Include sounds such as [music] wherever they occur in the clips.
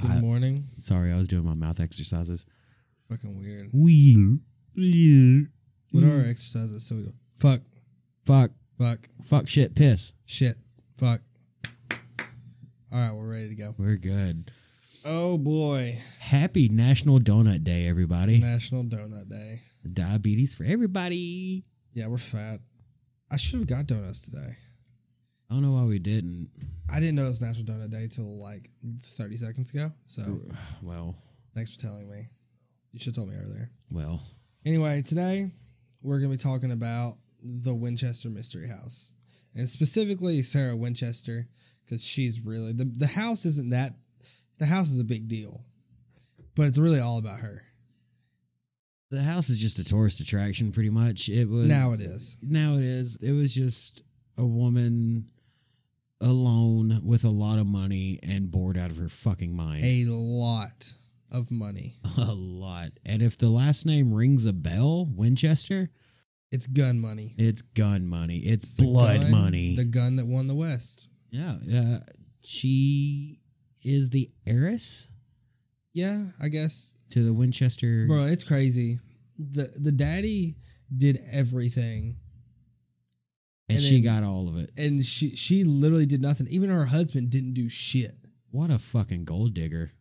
Good I- morning. Sorry, I was doing my mouth exercises. Fucking weird. Wheel. What are our exercises? So we go fuck, Fuck. fuck, Fuck shit piss. shit, fuck. All right, we're ready to go. We're good. Oh boy, Happy National Donut Day, everybody. National Donut Day. Diabetes for everybody. Yeah, we're fat. I should have got donuts today. I don't know why we didn't. I didn't know it was National Donut Day till like 30 seconds ago. So [sighs] Well, thanks for telling me. You should have told me earlier. well. Anyway, today we're going to be talking about the Winchester Mystery House. And specifically Sarah Winchester, because she's really, the, the house isn't that, the house is a big deal, but it's really all about her. The house is just a tourist attraction, pretty much. It was Now it is. now it is. It was just a woman alone with a lot of money and bored out of her fucking mind. A lot of money. [laughs] A lot. And if the last name rings a bell, Winchester, It's gun money. it's gun money. It's The blood gun- money. The gun that won the West. yeah. Uh, she is the heiress Yeah, I guess. to the Winchester. Bro, it's crazy. The the daddy did everything and, and she then- got all of it. and she she literally did nothing. Even her husband didn't do shit. What a fucking gold digger.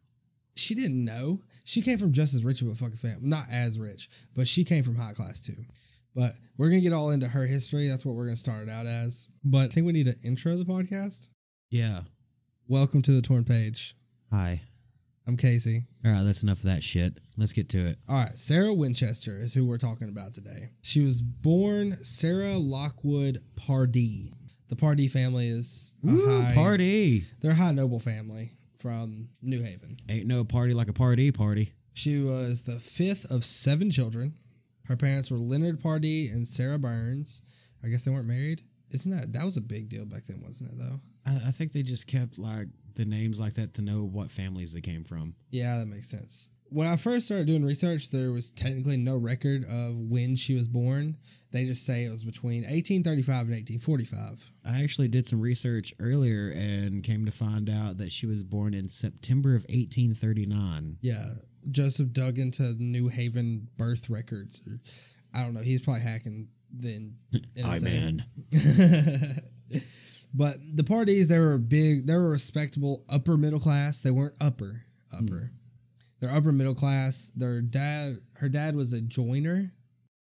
She didn't know. She came from just as rich of a fucking family. Not as rich, but she came from high class too. But we're gonna get all into her history. That's what we're gonna start it out as. But I think we need to intro the podcast. Yeah. Welcome to the Torn Page. Hi. I'm Casey. All right, that's enough of that shit. Let's get to it. All right, Sarah Winchester is who we're talking about today. She was born Sarah Lockwood Pardee. The Pardee family is a Ooh, high party. They're a high noble family from New Haven. Ain't no party like a Pardee party. She was the fifth of seven children. Her parents were Leonard Pardee and Sarah Burns. I guess they weren't married. Isn't that that was a big deal back then, wasn't it? Though. I, I think they just kept like the names like that to know what families they came from. Yeah, that makes sense. When I first started doing research, there was technically no record of when she was born. They just say it was between 1835 and 1845. I actually did some research earlier and came to find out that she was born in September of 1839. Yeah, Joseph dug into New Haven birth records. Or, I don't know. He's probably hacking then. [laughs] I man. [laughs] but the Pardees, they were big, they were respectable upper middle class. They weren't upper, upper. Hmm. They're upper middle class. Their dad, her dad was a joiner,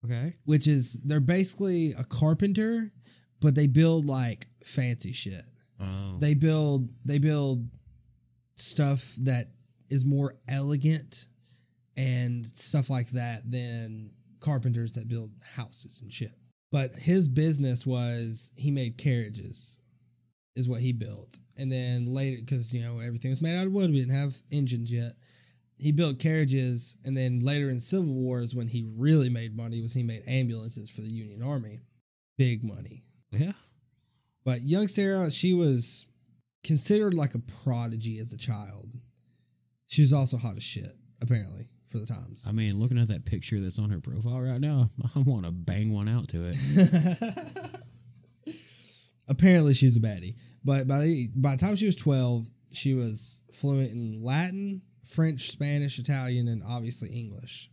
Okay. which is they're basically a carpenter, but they build like fancy shit. Oh. They build they build stuff that is more elegant and stuff like that than carpenters that build houses and shit. But his business was he made carriages, is what he built. And then later, because you know everything was made out of wood, we didn't have engines yet. He built carriages, and then later in Civil Wars, when he really made money, was he made ambulances for the Union Army, big money. yeah. But young Sarah, she was considered like a prodigy as a child. She was also hot as shit, apparently, for the times. I mean, looking at that picture that's on her profile right now, [laughs] I want to bang one out to it. [laughs] apparently, she was a baddie. But by the, by the time she was 12, she was fluent in Latin, French, Spanish, Italian, and obviously English.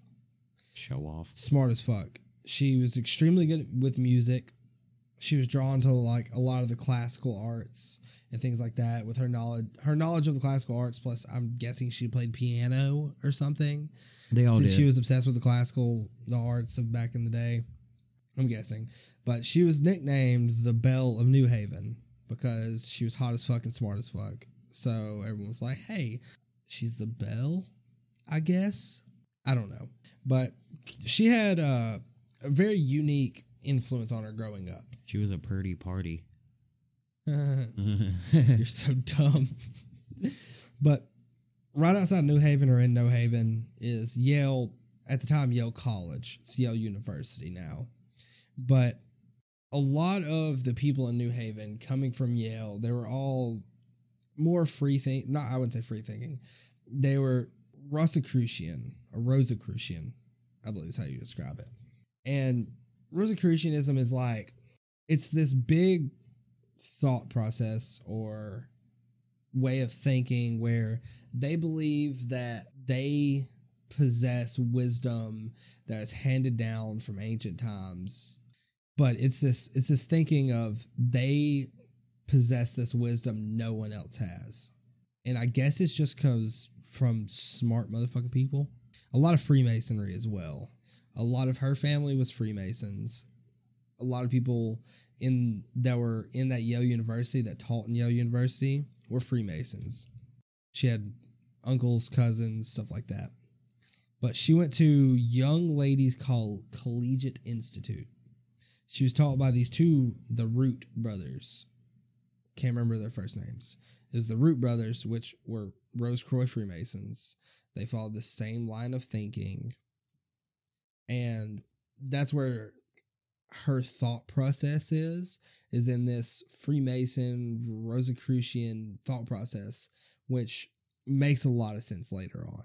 Show off. Smart as fuck. She was extremely good with music. She was drawn to like a lot of the classical arts and things like that with her knowledge her knowledge of the classical arts plus I'm guessing she played piano or something. They all since did. she was obsessed with the classical the arts of back in the day. I'm guessing. But she was nicknamed the Belle of New Haven because she was hot as fuck and smart as fuck. So everyone was like, hey, she's the Belle, I guess. I don't know. But she had uh, a very unique influence on her growing up. she was a purdy party. [laughs] [laughs] You're so dumb. [laughs] but right outside New Haven or in New Haven is Yale, at the time, Yale College. It's Yale University now. But a lot of the people in New Haven coming from Yale, they were all more free think not I wouldn't say free thinking. They were Rosicrucian or Rosicrucian, I believe is how you describe it. And Rosicrucianism is like it's this big thought process or way of thinking where they believe that they possess wisdom that is handed down from ancient times. But it's this it's this thinking of they possess this wisdom no one else has. And I guess it's just cause from smart motherfucking people. A lot of Freemasonry as well. A lot of her family was Freemasons. A lot of people in that were in that Yale University that taught in Yale University were Freemasons. She had uncles, cousins, stuff like that. But she went to Young Ladies Col- Collegiate Institute. She was taught by these two, the Root brothers. Can't remember their first names. It was the Root brothers, which were Rosecroix Freemasons. They followed the same line of thinking. And that's where her thought process is, is in this Freemason, Rosicrucian thought process, which makes a lot of sense later on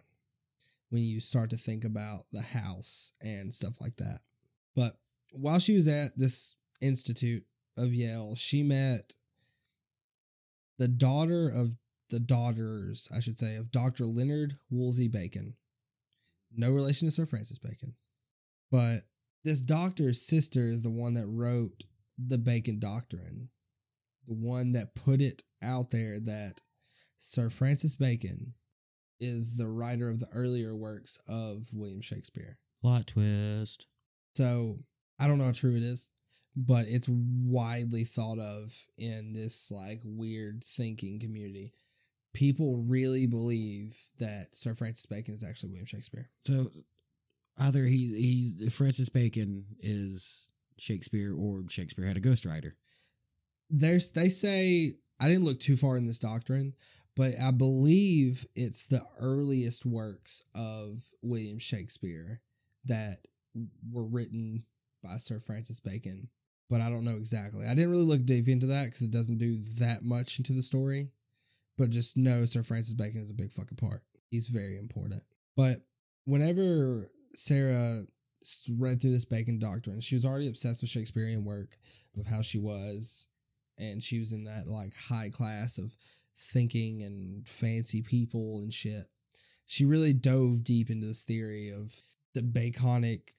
when you start to think about the house and stuff like that. But while she was at this institute of Yale, she met the daughter of the daughters, I should say, of Dr. Leonard Woolsey Bacon. No relation to Sir Francis Bacon. But this doctor's sister is the one that wrote the Bacon Doctrine, the one that put it out there that Sir Francis Bacon is the writer of the earlier works of William Shakespeare. Plot twist. So I don't know how true it is, but it's widely thought of in this like weird thinking community. People really believe that Sir Francis Bacon is actually William Shakespeare. So either he he's Francis Bacon is Shakespeare or Shakespeare had a ghostwriter. There's they say I didn't look too far in this doctrine, but I believe it's the earliest works of William Shakespeare that were written by Sir Francis Bacon. But I don't know exactly. I didn't really look deep into that because it doesn't do that much into the story. But just know Sir Francis Bacon is a big fucking part. He's very important. But whenever Sarah read through this Bacon doctrine, she was already obsessed with Shakespearean work of how she was. And she was in that like high class of thinking and fancy people and shit. She really dove deep into this theory of the Baconic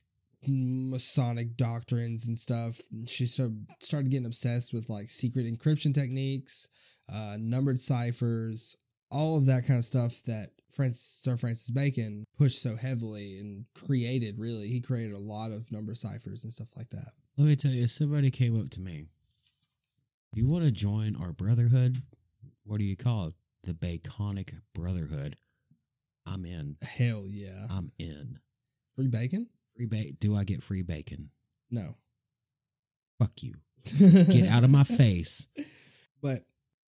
Masonic doctrines and stuff. She started, started getting obsessed with like secret encryption techniques, uh, numbered ciphers, all of that kind of stuff that Francis, Sir Francis Bacon pushed so heavily and created. Really, he created a lot of number ciphers and stuff like that. Let me tell you, somebody came up to me. You want to join our brotherhood? What do you call it? The Baconic Brotherhood. I'm in. Hell yeah! I'm in. Free bacon? Free ba- Do I get free bacon? No. Fuck you. [laughs] Get out of my face. But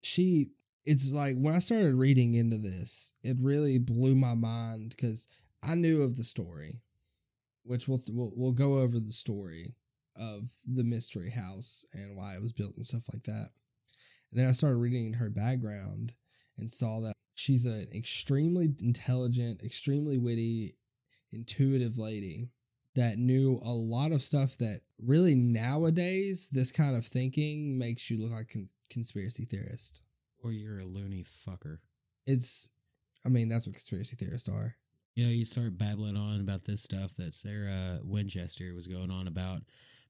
she, it's like when I started reading into this, it really blew my mind because I knew of the story, which we'll, we'll we'll go over the story of the mystery house and why it was built and stuff like that. And then I started reading her background and saw that she's an extremely intelligent, extremely witty, intuitive lady that knew a lot of stuff that really nowadays this kind of thinking makes you look like a conspiracy theorist. Or you're a loony fucker. It's, I mean, that's what conspiracy theorists are. You know, you start babbling on about this stuff that Sarah Winchester was going on about,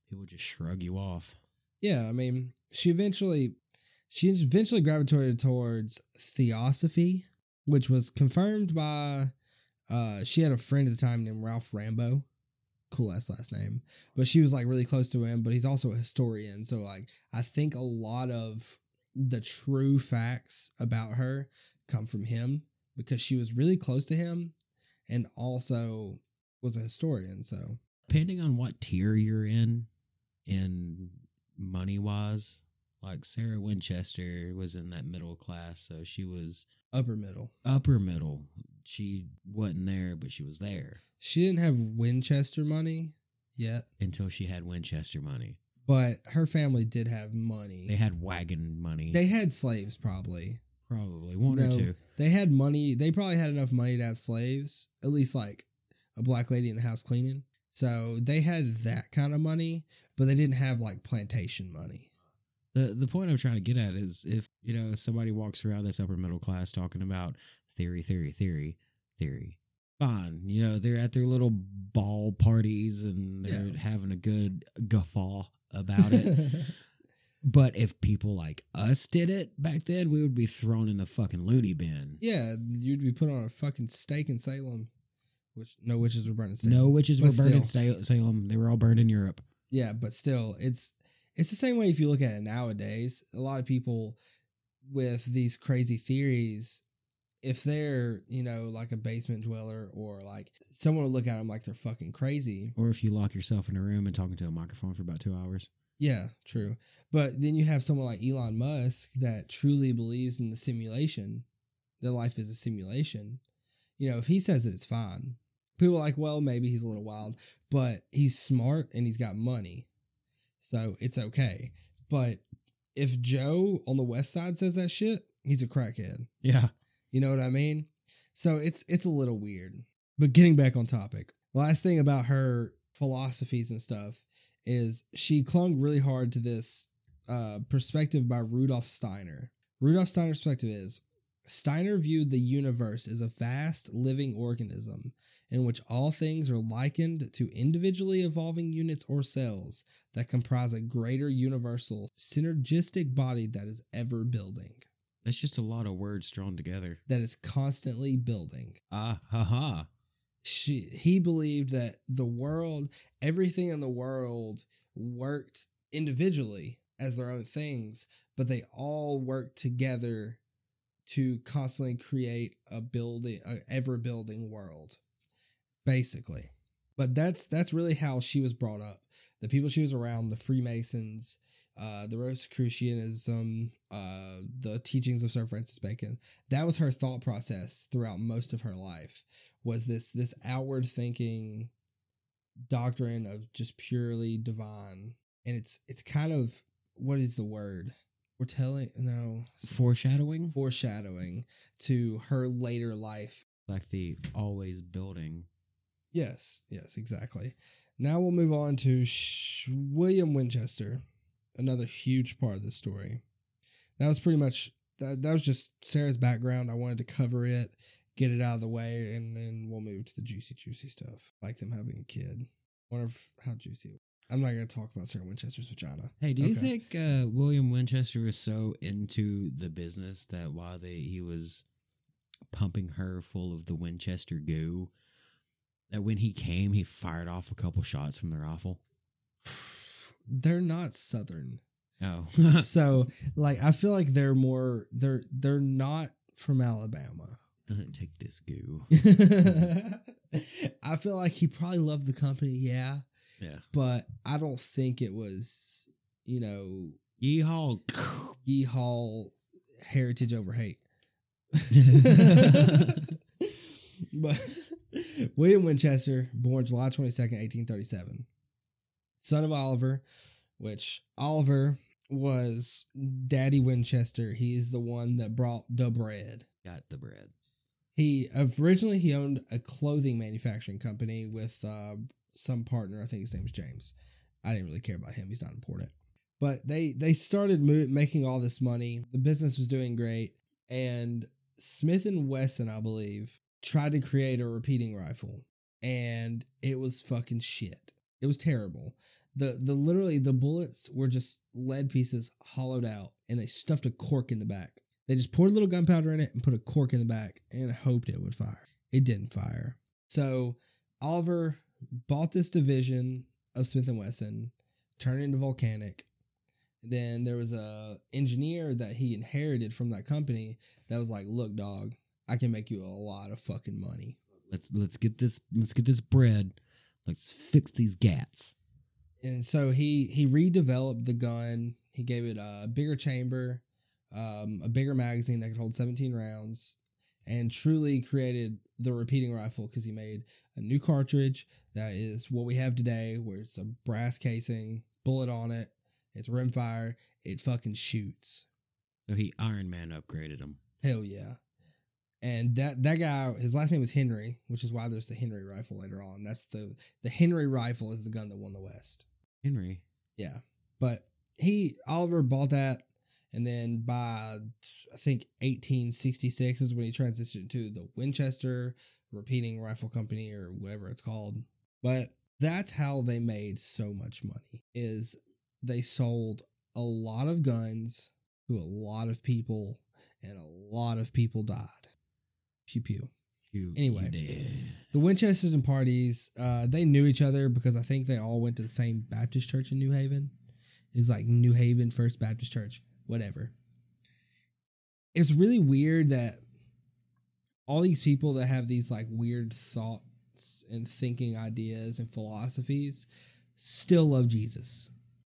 people just shrug you off. Yeah, I mean, she eventually she eventually gravitated towards theosophy, which was confirmed by uh she had a friend at the time named Ralph Rambo. Cool ass last name. But she was like really close to him, but he's also a historian. So like I think a lot of the true facts about her come from him because she was really close to him and also was a historian. So depending on what tier you're in, in money wise, like Sarah Winchester was in that middle class, so she was upper middle. Upper middle. She wasn't there, but she was there. She didn't have Winchester money yet until she had Winchester money. But her family did have money. They had wagon money. They had slaves, probably. Probably one no, or two. They had money. They probably had enough money to have slaves, at least like a black lady in the house cleaning. So they had that kind of money, but they didn't have like plantation money. The the point I'm trying to get at is if you know somebody walks around this upper middle class talking about theory, theory, theory, theory. Fine, you know they're at their little ball parties and they're Yeah. having a good guffaw about it. [laughs] but if people like us did it back then, we would be thrown in the fucking loony bin. yeah, you'd be put on a fucking stake in Salem, which no witches were burned in Salem. No witches But were burned in still. Salem. They were all burned in Europe. Yeah, but still, it's it's the same way if you look at it nowadays. A lot of people with these crazy theories, if they're you know like a basement dweller or like someone will look at them like they're fucking crazy. Or if you lock yourself in a room and talking to a microphone for about two hours. Yeah, true. But then you have someone like Elon Musk that truly believes in the simulation, that life is a simulation. You know, if he says it, it's fine. People are like, well, maybe he's a little wild, but he's smart and he's got money. So it's okay. But if Joe on the West Side says that shit, he's a crackhead. Yeah. You know what I mean? So it's it's a little weird. But getting back on topic, last thing about her philosophies and stuff is she clung really hard to this uh, perspective by Rudolf Steiner. Rudolf Steiner's perspective is Steiner viewed the universe as a vast living organism in which all things are likened to individually evolving units or cells that comprise a greater universal synergistic body that is ever building, That's just a lot of words thrown together. that is constantly building. Ah, ha, ha. she he believed that the world everything in the world worked individually as their own things but they all worked together to constantly create a building a ever building world basically but that's that's really how she was brought up the people she was around the freemasons uh, the Rosicrucianism, uh, the teachings of Sir Francis Bacon. That was her thought process throughout most of her life was this this outward thinking doctrine of just purely divine and it's it's kind of what is the word we're telling no Foreshadowing? foreshadowing to her later life Like the always building. Yes yes exactly. Now we'll move on to Sh- william winchester another huge part of the story. That was pretty much that, that was just sarah's background. I wanted to cover it get it out of the way and then we'll move to the juicy juicy stuff like them having a kid. Wonder if, how juicy it- i'm not going to talk about sarah winchester's vagina. Hey, do you Okay. think uh, William Winchester was so into the business that while they he was pumping her full of the Winchester goo, that when he came, he fired off a couple shots from the rifle? they're not southern Oh, [laughs] so like i feel like they're more they're they're not from alabama take this goo. [laughs] I feel like he probably loved the company, yeah, Yeah. but I don't think it was, you know, Yeehaw. yeehaw heritage over hate. [laughs] but William Winchester, born July 22nd, 1837, son of Oliver, which Oliver was Daddy Winchester. He's the one that brought the bread. Got the bread. He originally he owned a clothing manufacturing company with uh, some partner. I think his name was James. I didn't really care about him. He's not important. But they they started mo- making all this money. The business was doing great, and Smith and Wesson, I believe, tried to create a repeating rifle, and it was fucking shit. It was terrible. The the literally the bullets were just lead pieces hollowed out, and they stuffed a cork in the back. They just poured a little gunpowder in it and put a cork in the back and hoped it would fire. It didn't fire. So Oliver bought this division of Smith and Wesson, turned into Volcanic. Then there was a engineer that he inherited from that company that was like, "Look, dog, I can make you a lot of fucking money." Let's let's get this let's get this bread. Let's fix these gats. And so he he redeveloped the gun. He gave it a bigger chamber, um, a bigger magazine that could hold 17 rounds, and truly created the repeating rifle because he made a new cartridge that is what we have today, where it's a brass casing, bullet on it, it's rimfire, it fucking shoots. So he Iron Man upgraded him. Hell yeah. And that that guy, his last name was Henry, which is why there's the Henry rifle later on. That's the the Henry rifle is the gun that won the West. Henry. Yeah. But he Oliver bought that, and then by I think 1866 is when he transitioned to the Winchester Repeating Rifle Company or whatever it's called. But that's how they made so much money. Is they sold a lot of guns to a lot of people, and a lot of people died. Pew pew. You, Anyway. you. The Winchesters and Pardees, uh, they knew each other because I think they all went to the same Baptist church in New Haven. It's like New Haven First Baptist Church, whatever. It's really weird that all these people that have these like weird thoughts and thinking ideas and philosophies still love Jesus.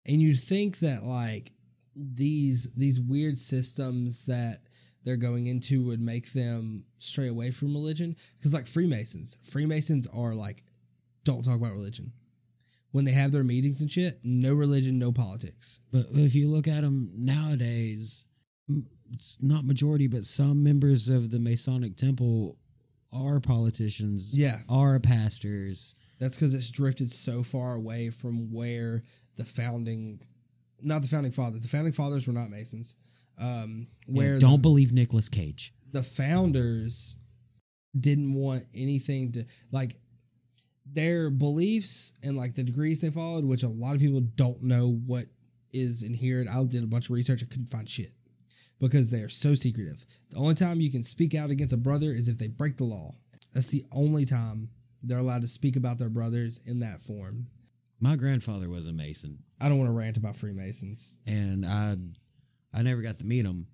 And you'd think that like these these weird systems that they're going into would make them stray away from religion because like freemasons freemasons are like don't talk about religion when they have their meetings and shit no religion no politics But if you look at them nowadays, it's not majority, but some members of the Masonic Temple are politicians. yeah Are pastors. that's because it's drifted so far away from where the founding not the founding fathers the founding fathers were not masons um where And don't the, believe Nicolas Cage. the founders didn't want anything to like their beliefs and like the degrees they followed, which a lot of people don't know what is inherent. I did a bunch of research, I couldn't find shit because they are so secretive. The only time you can speak out against a brother is if they break the law. That's the only time they're allowed to speak about their brothers in that form. My grandfather was a Mason, I don't want to rant about Freemasons. and I I never got to meet him,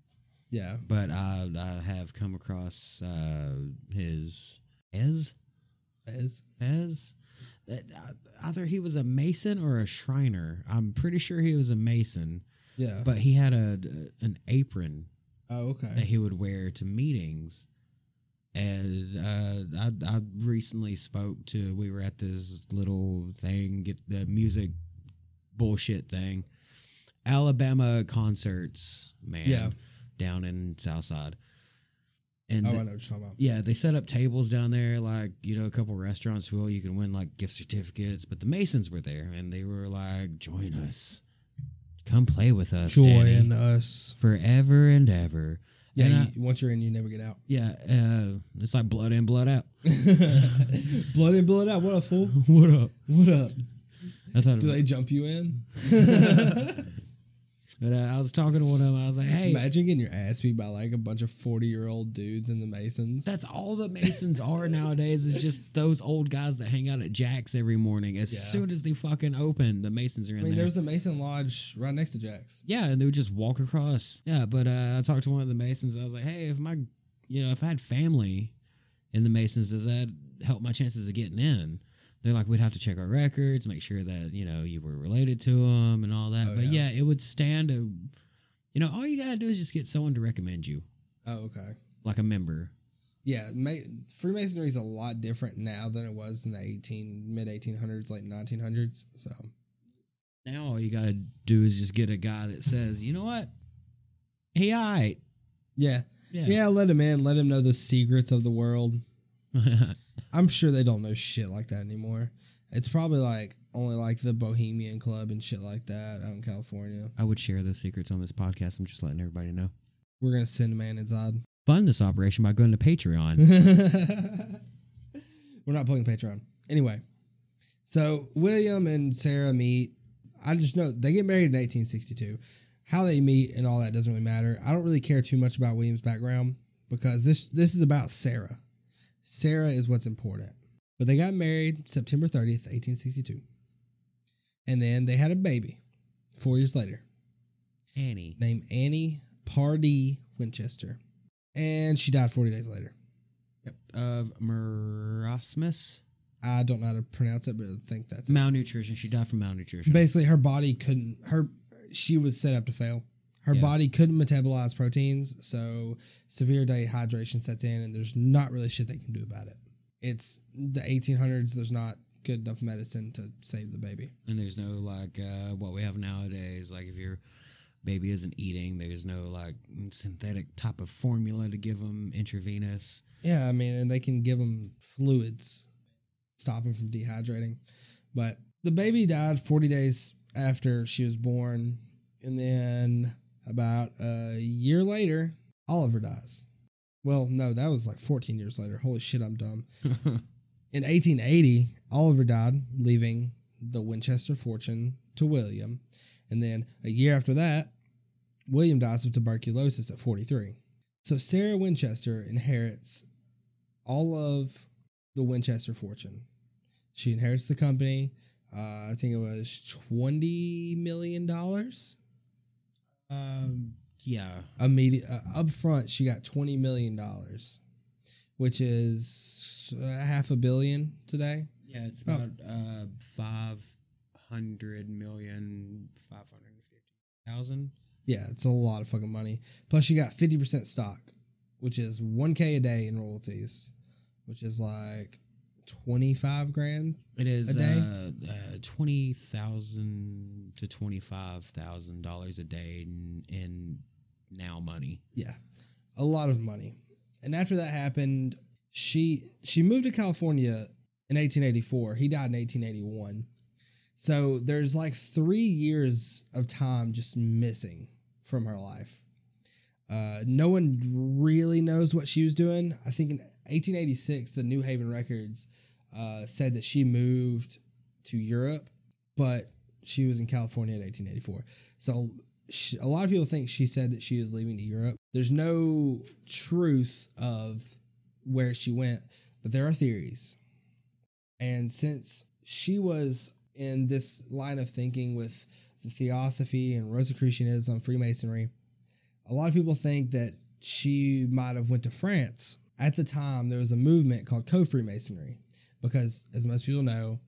Yeah. but I I have come across uh, his Fez Fez. Fez. Uh, Either he was a Mason or a Shriner. I'm pretty sure he was a Mason, Yeah. but he had a an apron oh, okay. that he would wear to meetings. And uh, I, I recently spoke to, we were at this little thing, get the music bullshit thing. Alabama concerts, man, Yeah. down in Southside. And Oh, the- I know what you're talking about. yeah, they set up tables down there, like you know, a couple restaurants will you can win like gift certificates. But the Masons were there, and they were like, "Join us, come play with us, Danny, Join us. forever and ever." Yeah, And I- once you're in, you never get out. yeah, uh, it's like blood in, blood out. [laughs] blood in, blood out. What a fool. [laughs] what up? What up? I thought, Do they jump you in? [laughs] but uh, I was talking to one of them. I was like, "Hey, Imagine getting your ass beat by like a bunch of 40 year old dudes in the Masons. That's all the Masons are nowadays. Is just those old guys that hang out at Jack's every morning. As Yeah. soon as they fucking open, the Masons are in I mean, there. there was a Mason Lodge right next to Jack's. Yeah, and they would just walk across. Yeah, but uh, I talked to one of the Masons. I was like, hey, if my, you know, if I had family in the Masons, does that help my chances of getting in? They're like, we'd have to check our records, make sure that you know you were related to them and all that. Oh, but yeah. yeah. it would stand a, you know, all you gotta do is just get someone to recommend you, Oh, okay. like a member. Yeah, Ma- Freemasonry is a lot different now than it was in the 18 mid 1800s, late 1900s. So Now all you gotta do is just get a guy that says, you know what, he all right. yeah, Yeah. yeah, let him in, let him know the secrets of the world. [laughs] I'm sure they don't know shit like that anymore. It's probably like only like the Bohemian Club and shit like that out in California. I would share those secrets on this podcast. I'm just letting everybody know. We're gonna send a man inside. Fund this operation by going to Patreon. [laughs] We're not pulling Patreon. Anyway, so William and Sarah meet. I just know they get married in 1862. How they meet and all that doesn't really matter. I don't really care too much about William's background because this this is about Sarah. Sarah is what's important. But they got married September 30th, 1862. And then they had a baby four years later Annie. named Annie Pardee Winchester. And she died 40 days later. Yep. Of marasmus. I don't know how to pronounce it, but I think that's it. Malnutrition. She died from malnutrition. Basically, her body couldn't. Her she was set up to fail. Her Yeah. body couldn't metabolize proteins, so severe dehydration sets in, and there's not really shit they can do about it. It's the 1800s. There's not good enough medicine to save the baby. and there's no like uh, what we have nowadays. Like if your baby isn't eating, there's no like synthetic type of formula to give them intravenous. Yeah, I mean, and they can give them fluids, stop them from dehydrating. But the baby died 40 days after she was born, And then about a year later, Oliver dies. Well, no, that was like 14 years later. Holy shit, I'm dumb. [laughs] In 1880, Oliver died, leaving the Winchester fortune to William. And then a year after that, William dies of tuberculosis at 43. So Sarah Winchester inherits all of the Winchester fortune. She inherits the company. Uh, I think it was $20 million. Um, yeah. Immediate, uh, up front, she got $20 million, which is uh, half a billion today. Yeah, it's Oh. about uh five hundred million five hundred fifty thousand. Yeah, it's a lot of fucking money. Plus, she got 50% stock, which is 1K a day in royalties, which is like 25 grand. It is A day? uh, uh twenty thousand to twenty five thousand dollars a day in, in now money. Yeah, a lot of money. And after that happened, she she moved to California in 1884. He died in 1881. So there's like three years of time just missing from her life. Uh, no one really knows what she was doing. I think in 1886, the New Haven Records uh, said that she moved to Europe, but she was in California in 1884. So she, a lot of people think she said that she was leaving to Europe. There's no truth of where she went, but there are theories. And since she was in this line of thinking with the Theosophy and Rosicrucianism, Freemasonry, a lot of people think that she might have went to France. At the time, there was a movement called co-Freemasonry because, as most people know,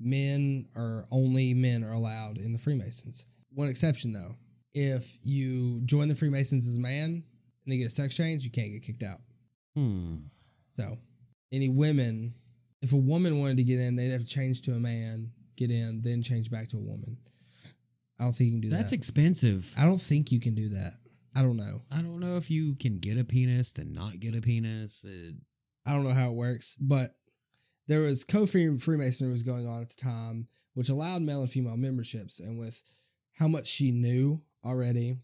men are only men are allowed in the Freemasons. One exception, though, if you join the Freemasons as a man and they get a sex change, you can't get kicked out. Hmm. So, any women, if a woman wanted to get in, they'd have to change to a man, get in, then change back to a woman. I don't think you can do That's that. That's expensive. I don't think you can do that. I don't know. I don't know if you can get a penis and not get a penis. Uh, I don't know how it works, but there was co-freemasonry was going on at the time, which allowed male and female memberships. And with how much she knew already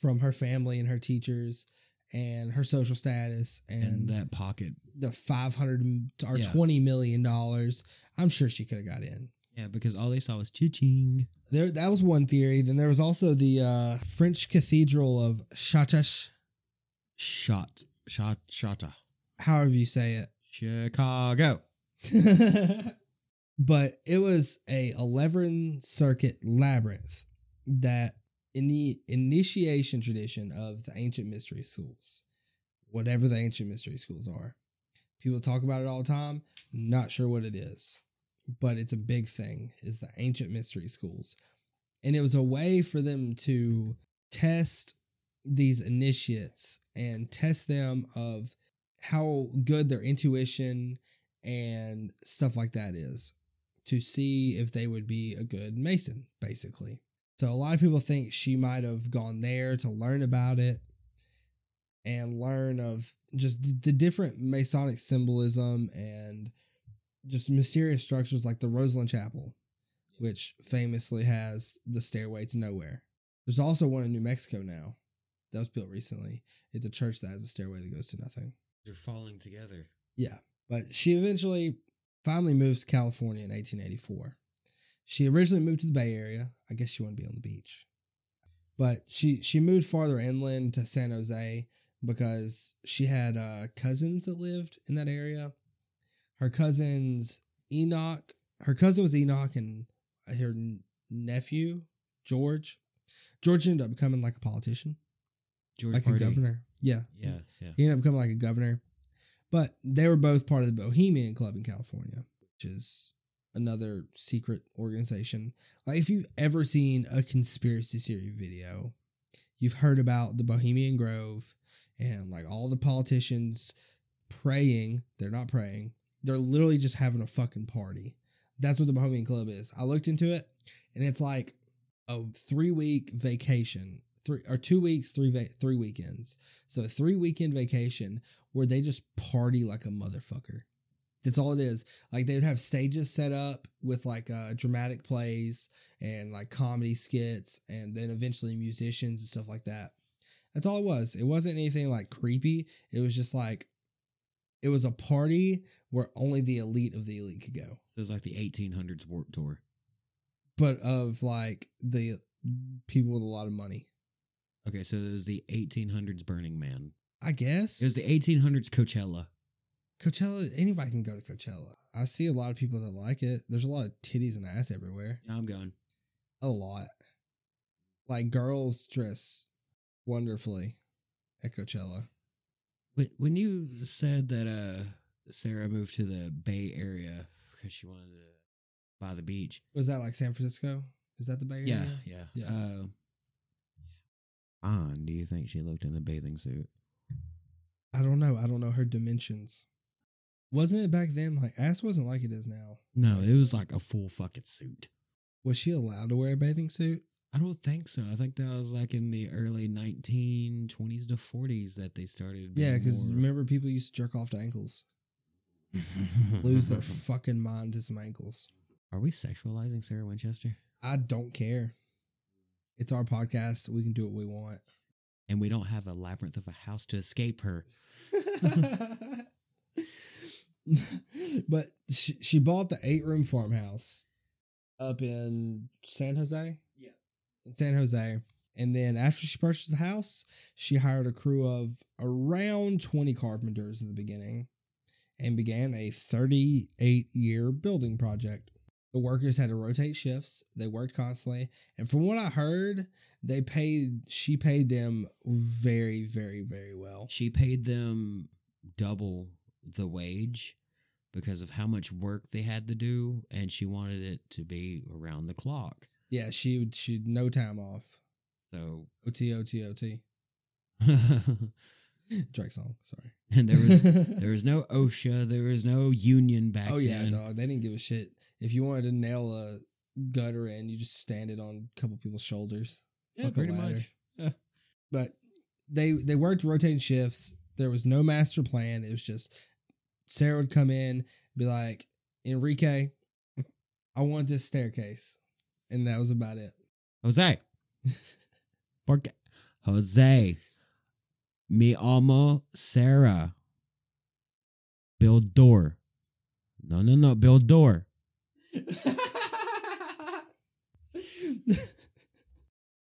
from her family and her teachers and her social status and, and that pocket. the 500 or Yeah. 20 million dollars, I'm sure she could have got in. Yeah, because all they saw was chiching. There, that was one theory. Then there was also the uh, French Cathedral of Chartres, Shot. Shot. Shota. however you say it. Chicago. [laughs] but it was a 11 circuit labyrinth that in the initiation tradition of the ancient mystery schools whatever the ancient mystery schools are people talk about it all the time not sure what it is but it's a big thing is the ancient mystery schools. And it was a way for them to test these initiates and test them of how good their intuition and stuff like that is to see if they would be a good mason basically. So a lot of people think she might have gone there to learn about it and learn of just the different masonic symbolism and just mysterious structures like the Rosslyn Chapel which famously has the stairway to nowhere there's also one in New Mexico now that was built recently it's a church that has a stairway that goes to nothing They're falling together. yeah. But she eventually finally moves to California in 1884. She originally moved to the Bay Area. I guess she wanted to be on the beach. But she she moved farther inland to San Jose because she had uh, cousins that lived in that area. Her cousins Enoch, her cousin was Enoch, and her nephew George. George ended up becoming like a politician, George like Pardee. a governor. Yeah, Yeah, yeah. he ended up becoming like a governor. But they were both part of the Bohemian Club in California, which is another secret organization. Like if you've ever seen a conspiracy theory video, you've heard about the Bohemian Grove and like all the politicians praying. They're not praying. They're literally just having a fucking party. That's what the Bohemian Club is. I looked into it and it's like a three week vacation, three or two weeks, three va- three weekends. So a three weekend vacation where they just party like a motherfucker. That's all it is. Like they would have stages set up with like uh, dramatic plays and like comedy skits, and then eventually musicians and stuff like that. That's all it was. It wasn't anything like creepy. It was just like it was a party where only the elite of the elite could go, So it was like the 1800s Warp Tour. but of like the people with a lot of money. Okay, so it was the 1800s Burning Man. I guess It was the 1800s Coachella. Coachella. Anybody can go to Coachella. I see a lot of people that like it. There's a lot of titties and ass everywhere. Yeah, I'm going. A lot. Like girls dress wonderfully at Coachella. When- you said that uh Sarah moved to the Bay Area because she wanted to buy the beach. Was that like San Francisco? Is that the Bay Yeah, Area? yeah. Yeah. Uh, on, do you think she looked in a bathing suit? I don't know. I don't know her dimensions. Wasn't it back then? Like ass wasn't like it is now. No, it was like a full fucking suit. Was she allowed to wear a bathing suit? I don't think so. I think that was like in the early 1920s to 40s that they started. Yeah, because remember people used to jerk off to ankles, [laughs] lose their fucking mind to some ankles. Are we sexualizing Sarah Winchester? I don't care. It's our podcast. We can do what we want. And we don't have a labyrinth of a house to escape her. [laughs] but she, she bought the eight room farmhouse up in San Jose. In San Jose. And then after she purchased the house, she hired a crew of around 20 carpenters in the beginning and began a 38 year building project. The workers had to rotate shifts. They worked constantly. And from what I heard, they paid, she paid them very, very, very well. She paid them double the wage because of how much work they had to do, and she wanted it to be around the clock. Yeah, she would, she no time off. So, OT, OT, OT. [laughs] Drake song. Sorry. And there was [laughs] there was no OSHA, there was no union back oh yeah, then. dog. They didn't give a shit. If you wanted to nail a gutter in, you just stand it on a couple people's shoulders. Yeah, pretty much. Yeah. But they they worked rotating shifts. There was no master plan. It was just Sarah would come in, be like, Enrique, I want this staircase. And that was about it. Jose. [laughs] Porque Jose. Me amo Sarah. Build door. No, no, no. Build door. [laughs]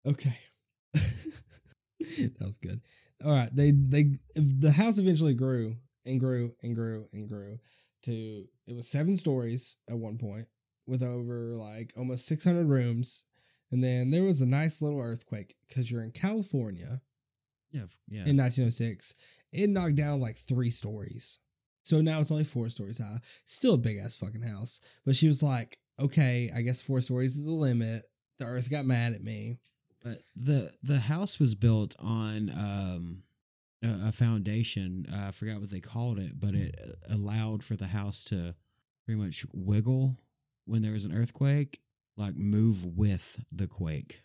okay. [laughs] that was good. All right. They they the house eventually grew and grew and grew and grew to it was seven stories at one point with over like almost 600 rooms. And then there was a nice little earthquake because you're in California Yeah, yeah. in 1906. It knocked down like three stories. So now it's only four stories high. Still a big ass fucking house. But she was like, okay, I guess four stories is the limit. The earth got mad at me. But the the house was built on um a, a foundation. Uh, I forgot what they called it, but it allowed for the house to pretty much wiggle when there was an earthquake, like move with the quake.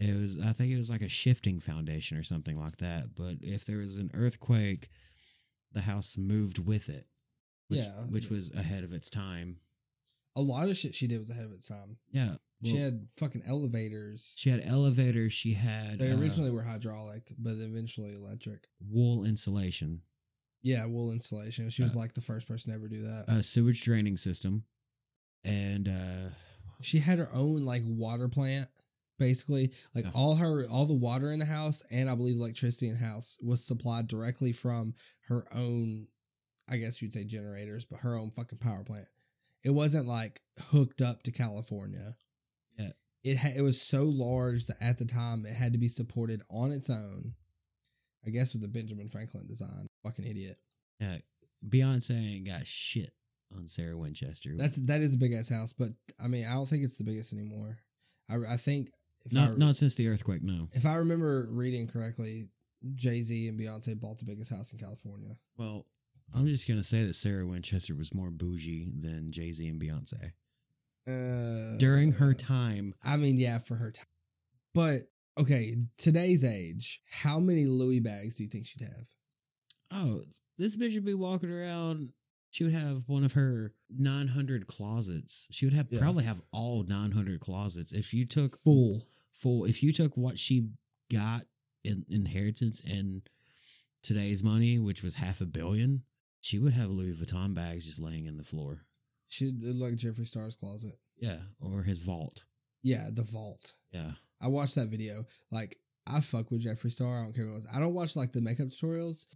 It was I think it was like a shifting foundation or something like that. But if there was an earthquake, the house moved with it. Which, Yeah. which was ahead of its time. A lot of shit she did was ahead of its time. Yeah. she had fucking elevators. she had elevators. She had They uh, originally were hydraulic, but eventually electric. wool insulation. Yeah, wool insulation. She was Uh, like the first person to ever do that. a sewage draining system, and uh, she had her own like water plant basically. Like all her all the water in the house and i believe electricity in the house was supplied directly from her own i guess you'd say generators but her own fucking power plant. It wasn't like hooked up to california. Yeah. it ha- it was so large that at the time it had to be supported on its own i guess with the benjamin franklin design. Fucking idiot. Yeah, Beyonce ain't got shit on Sarah Winchester. that's that is a big ass house but i mean i don't think it's the biggest anymore i, I think if not I, not since the earthquake. No. If I remember reading correctly, Jay Z and Beyonce bought the biggest house in California. Well, I'm just gonna say that Sarah Winchester was more bougie than Jay Z and Beyonce Uh, during her time. I mean, yeah, for her time. But okay, today's age, how many Louis bags do you think she'd have? Oh, this bitch would be walking around She would have one of her 900 closets. She would have Yeah. probably have all 900 closets. If you took Full. full, if you took what she got in inheritance and today's money, which was half a billion, she would have Louis Vuitton bags just laying in the floor. Should uh, look like Jeffree Star's closet. Yeah, or his vault. Yeah, the vault. Yeah. I watched that video. Like, I fuck with Jeffree Star. I don't care what it was. I don't watch like the makeup tutorials.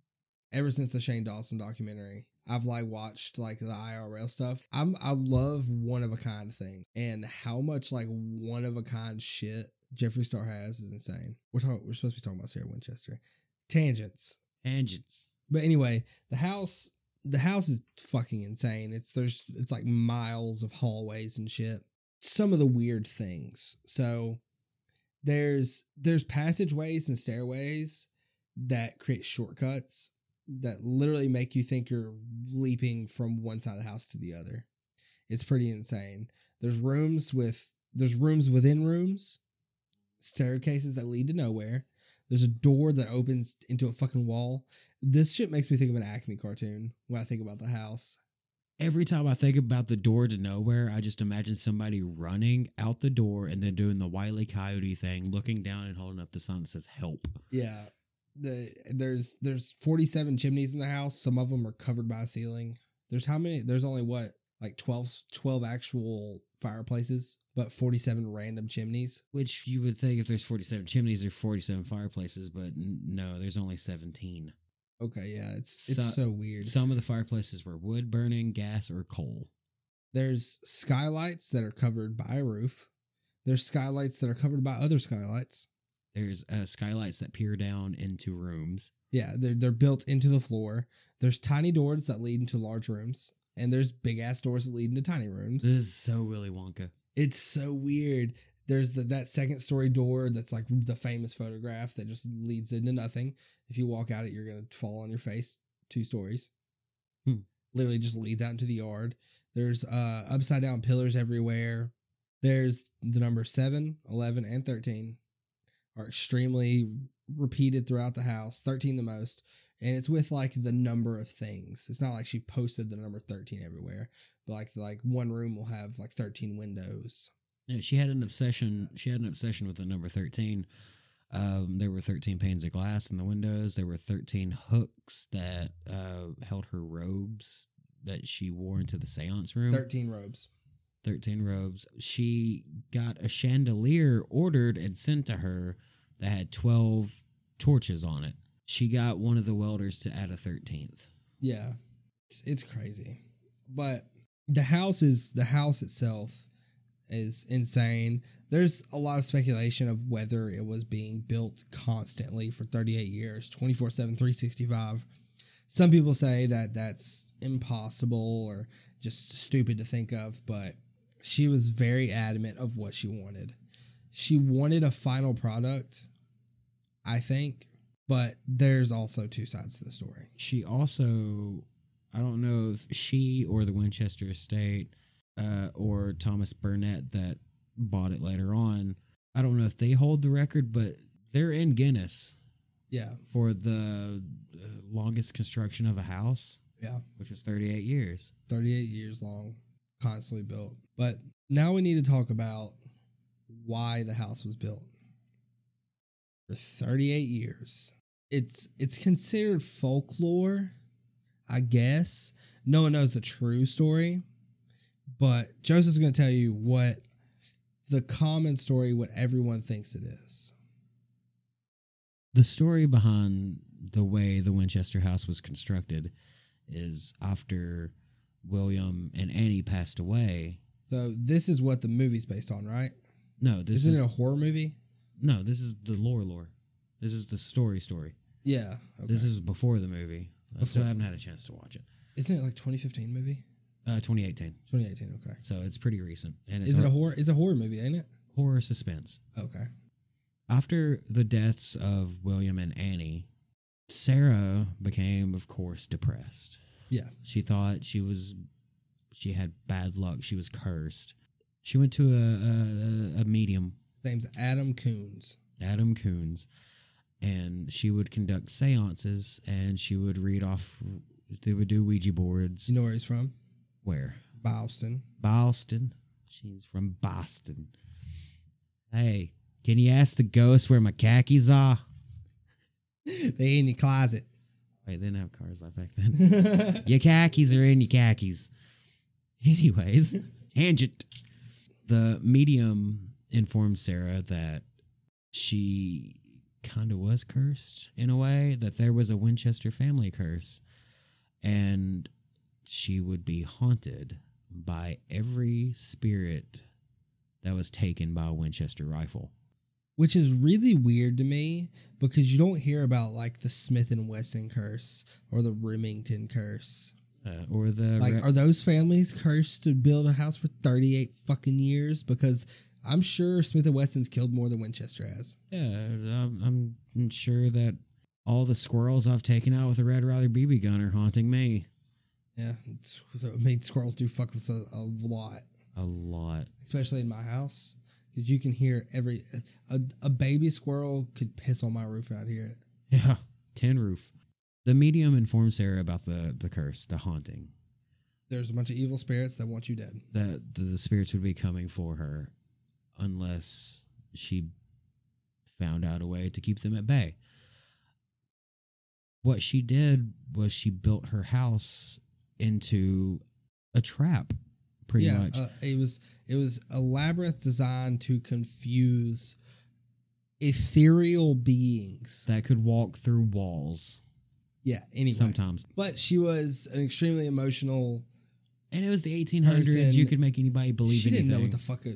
Ever since the Shane Dawson documentary, I've like watched like the IRL stuff. I'm I love one of a kind things, and how much like one of a kind shit Jeffree Star has is insane. We're talking. We're supposed to be talking about Sarah Winchester. Tangents. Tangents. But anyway, the house the house is fucking insane. It's there's it's like miles of hallways and shit. Some of the weird things. So there's there's passageways and stairways that create shortcuts that literally make you think you're leaping from one side of the house to the other. It's pretty insane. There's rooms with there's rooms within rooms, staircases that lead to nowhere. There's a door that opens into a fucking wall. This shit makes me think of an Acme cartoon when I think about the house. Every time I think about the door to nowhere, I just imagine somebody running out the door and then doing the Wiley Coyote thing, looking down and holding up the sign that says "Help." Yeah. The there's there's 47 chimneys in the house. Some of them are covered by a ceiling. There's how many? There's only what? Like 12 12 actual fireplaces, but 47 random chimneys. Which you would think if there's 47 chimneys, there's 47 fireplaces, but n- no, there's only 17. Okay, yeah, it's it's So- so weird. Some of the fireplaces were wood burning, gas, or coal. There's skylights that are covered by a roof. There's skylights that are covered by other skylights. There's uh, skylights that peer down into rooms. Yeah, they're they're built into the floor. There's tiny doors that lead into large rooms, and there's big ass doors that lead into tiny rooms. This is so Willy Wonka. it's so weird. There's the, that second story door that's like the famous photograph that just leads into nothing. If you walk out it, you're gonna fall on your face. Two stories. Hmm. Literally just leads out into the yard. There's uh upside down pillars everywhere. There's the number 7, 11, and 13 are extremely repeated throughout the house. 13 the most. And it's with like the number of things. It's not like she posted the number 13 everywhere. But like like one room will have like 13 windows. Yeah, she had an obsession. She had an obsession with the number thirteen. Um, there were thirteen panes of glass in the windows. There were thirteen hooks that uh, held her robes that she wore into the seance room. 13 robes. 13 robes. She got a chandelier ordered and sent to her that had 12 torches on it. She got one of the welders to add a 13th. Yeah. It's, it's crazy. But the house is the house itself is insane. There's a lot of speculation of whether it was being built constantly for 38 years, 24 7, 365. Some people say that that's impossible or just stupid to think of, but she was very adamant of what she wanted. She wanted a final product, I think, but there's also two sides to the story. She also, I don't know if she or the Winchester estate uh, or Thomas Burnett that bought it later on, I don't know if they hold the record, but they're in Guinness Yeah, for the uh, longest construction of a house, yeah. which was 38 years. 38 years long, constantly built. But now we need to talk about why the house was built. For 38 years. It's it's considered folklore, I guess. No one knows the true story. But Joseph's going to tell you what the common story, what everyone thinks it is. The story behind the way the Winchester house was constructed is after William and Annie passed away. So this is what the movie's based on, right? No, this Isn't is it a horror movie? no, this is the lore lore. This is the story story. Yeah. Okay. This is before the movie. I still haven't had a chance to watch it. Isn't it like 2015 movie? Uh, 2018. 2018. Okay. So it's pretty recent, and it's Is it a horror? It's a horror movie, ain't it? horror suspense. Okay. After the deaths of William and Annie, Sarah became, of course, depressed. Yeah. She thought she was, she had bad luck. She was cursed. She went to a, a, a medium, His name's Adam Coons. Adam Coons, and she would conduct seances and she would read off They would do Ouija boards. You know where he's from? Where? Boston. Boston. She's from Boston. Hey, can you ask the ghost where my khakis are? [laughs] They in your closet. Wait, they didn't have cars like back then. [laughs] your khakis are in your khakis. Anyways, tangent. The medium informed Sarah that she kind of was cursed in a way, that there was a Winchester family curse, and she would be haunted by every spirit that was taken by a Winchester rifle. Which is really weird to me because you don't hear about like the Smith and Wesson curse or the Remington curse. Uh, or the Like, re- are those families cursed to build a house for 38 fucking years? Because I'm sure Smith and Wesson's killed more than Winchester has. Yeah, I'm, I'm sure that all the squirrels I've taken out with a Red Ryder BB gun are haunting me. Yeah. So it made squirrels do fuck with us a, a lot, A lot. especially in my house. Because you can hear every. A, a baby squirrel could piss on my roof and I'd hear it. Yeah, tin roof. The medium informed Sarah about the, the curse, the haunting, There's a bunch of evil spirits that want you dead. that the, the spirits would be coming for her unless she found out a way to keep them at bay. What she did was she built her house into a trap, pretty yeah, much. Uh, it was it was a labyrinth designed to confuse ethereal beings. that could walk through walls yeah, anyway. sometimes. But she was an extremely emotional. And it was the 1800s. Person- you could make anybody believe she anything. didn't know what the fuck a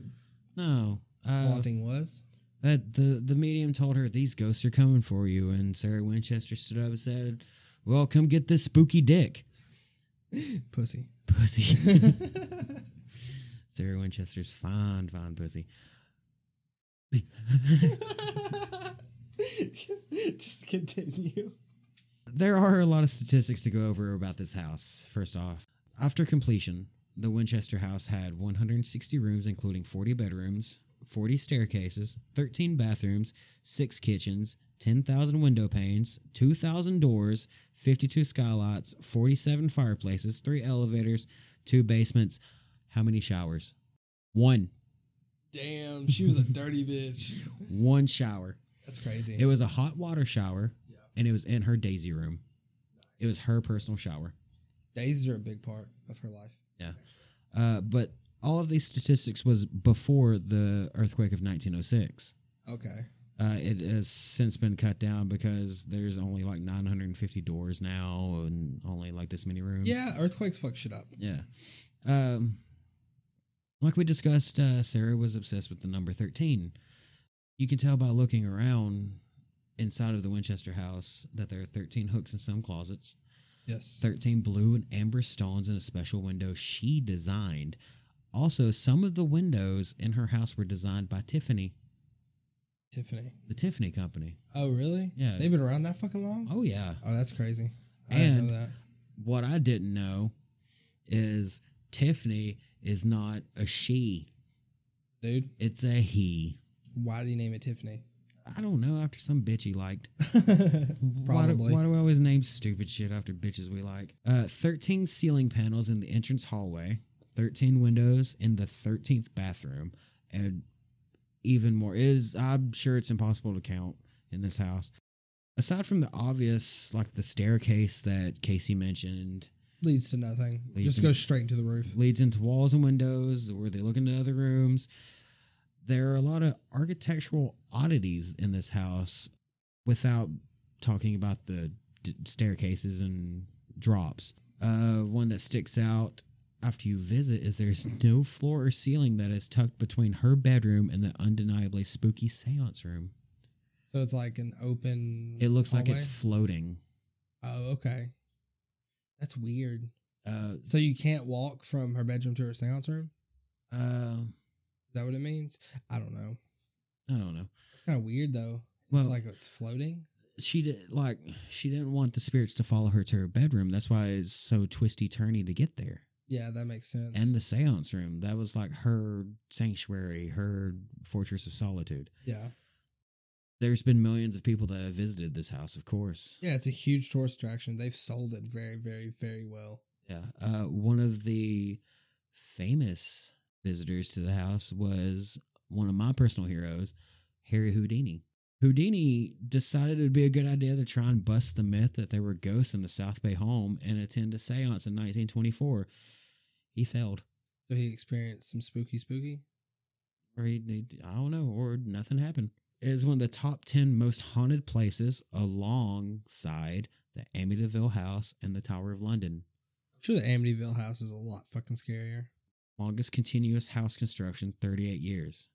no. Uh, haunting was. that the the medium told her these ghosts are coming for you, and Sarah Winchester stood up and said, "Well, come get this spooky dick, [laughs] Pussy. pussy." [laughs] Sarah Winchester's fine, fine pussy. [laughs] Just continue. There are a lot of statistics to go over about this house. First off, after completion, the Winchester house had 160 rooms, including 40 bedrooms, 40 staircases, 13 bathrooms, 6 kitchens, 10,000 window panes, 2,000 doors, 52 skylights, 47 fireplaces, 3 elevators, 2 basements. How many showers? One. Damn, she was a dirty bitch. [laughs] One shower. That's crazy. It was a hot water shower, and it was in her Daisy room. It was her personal shower. Daisies are a big part of her life. Yeah. Uh, but all of these statistics was before the earthquake of 1906. Okay. Uh, it has since been cut down because there's only like 950 doors now and only like this many rooms. Yeah, earthquakes fuck shit up. Yeah. Um, like we discussed, uh, Sarah was obsessed with the number 13. You can tell by looking around inside of the Winchester house that there are 13 hooks in some closets. Yes. 13 blue and amber stones in a special window she designed. Also, some of the windows in her house were designed by Tiffany, Tiffany. the Tiffany company. Oh, really? Yeah. They've been around that fucking long? Oh, yeah. Oh, that's crazy. I didn't And- know that. What I didn't know is Tiffany is not a she, Dude, it's a he. why do you name it Tiffany? I don't know, after some bitch he liked. [laughs] Why do, Probably. why do we always name stupid shit after bitches we like? Uh, 13 ceiling panels in the entrance hallway, 13 windows in the 13th bathroom, and even more is I'm sure it's impossible to count in this house. Aside from the obvious, like the staircase that Casey mentioned, Leads to nothing. Leads Just to- go straight to the roof. leads into walls and windows where they look into other rooms. There are a lot of architectural oddities in this house without talking about the d- staircases and drops. Uh, one that sticks out after you visit is there's no floor or ceiling that is tucked between her bedroom and the undeniably spooky seance room. So it's like an open. It looks like it's floating. Oh, okay. That's weird. Uh, So you can't walk from her bedroom to her seance room? uh, Is that what it means? I don't know. I don't know. It's kind of weird though. Well- it's like it's floating. she did like she didn't want the spirits to follow her to her bedroom. That's why it's so twisty turny to get there. Yeah, that makes sense. And the seance room, that was like her sanctuary, her fortress of solitude. yeah, There's been millions of people that have visited this house, of course. Yeah, it's a huge tourist attraction. They've sold it very, very, very well. Yeah. Uh, one of the famous visitors to the house was one of my personal heroes, Harry Houdini. Houdini decided it would be a good idea to try and bust the myth that there were ghosts in the South Bay home and attend a seance in 1924. He failed. So he experienced some spooky, spooky. Or he, he- I don't know, or nothing happened. It is one of the top 10 most haunted places alongside the Amityville House and the Tower of London. I'm sure the Amityville house is a lot fucking scarier. Longest continuous house construction, 38 years.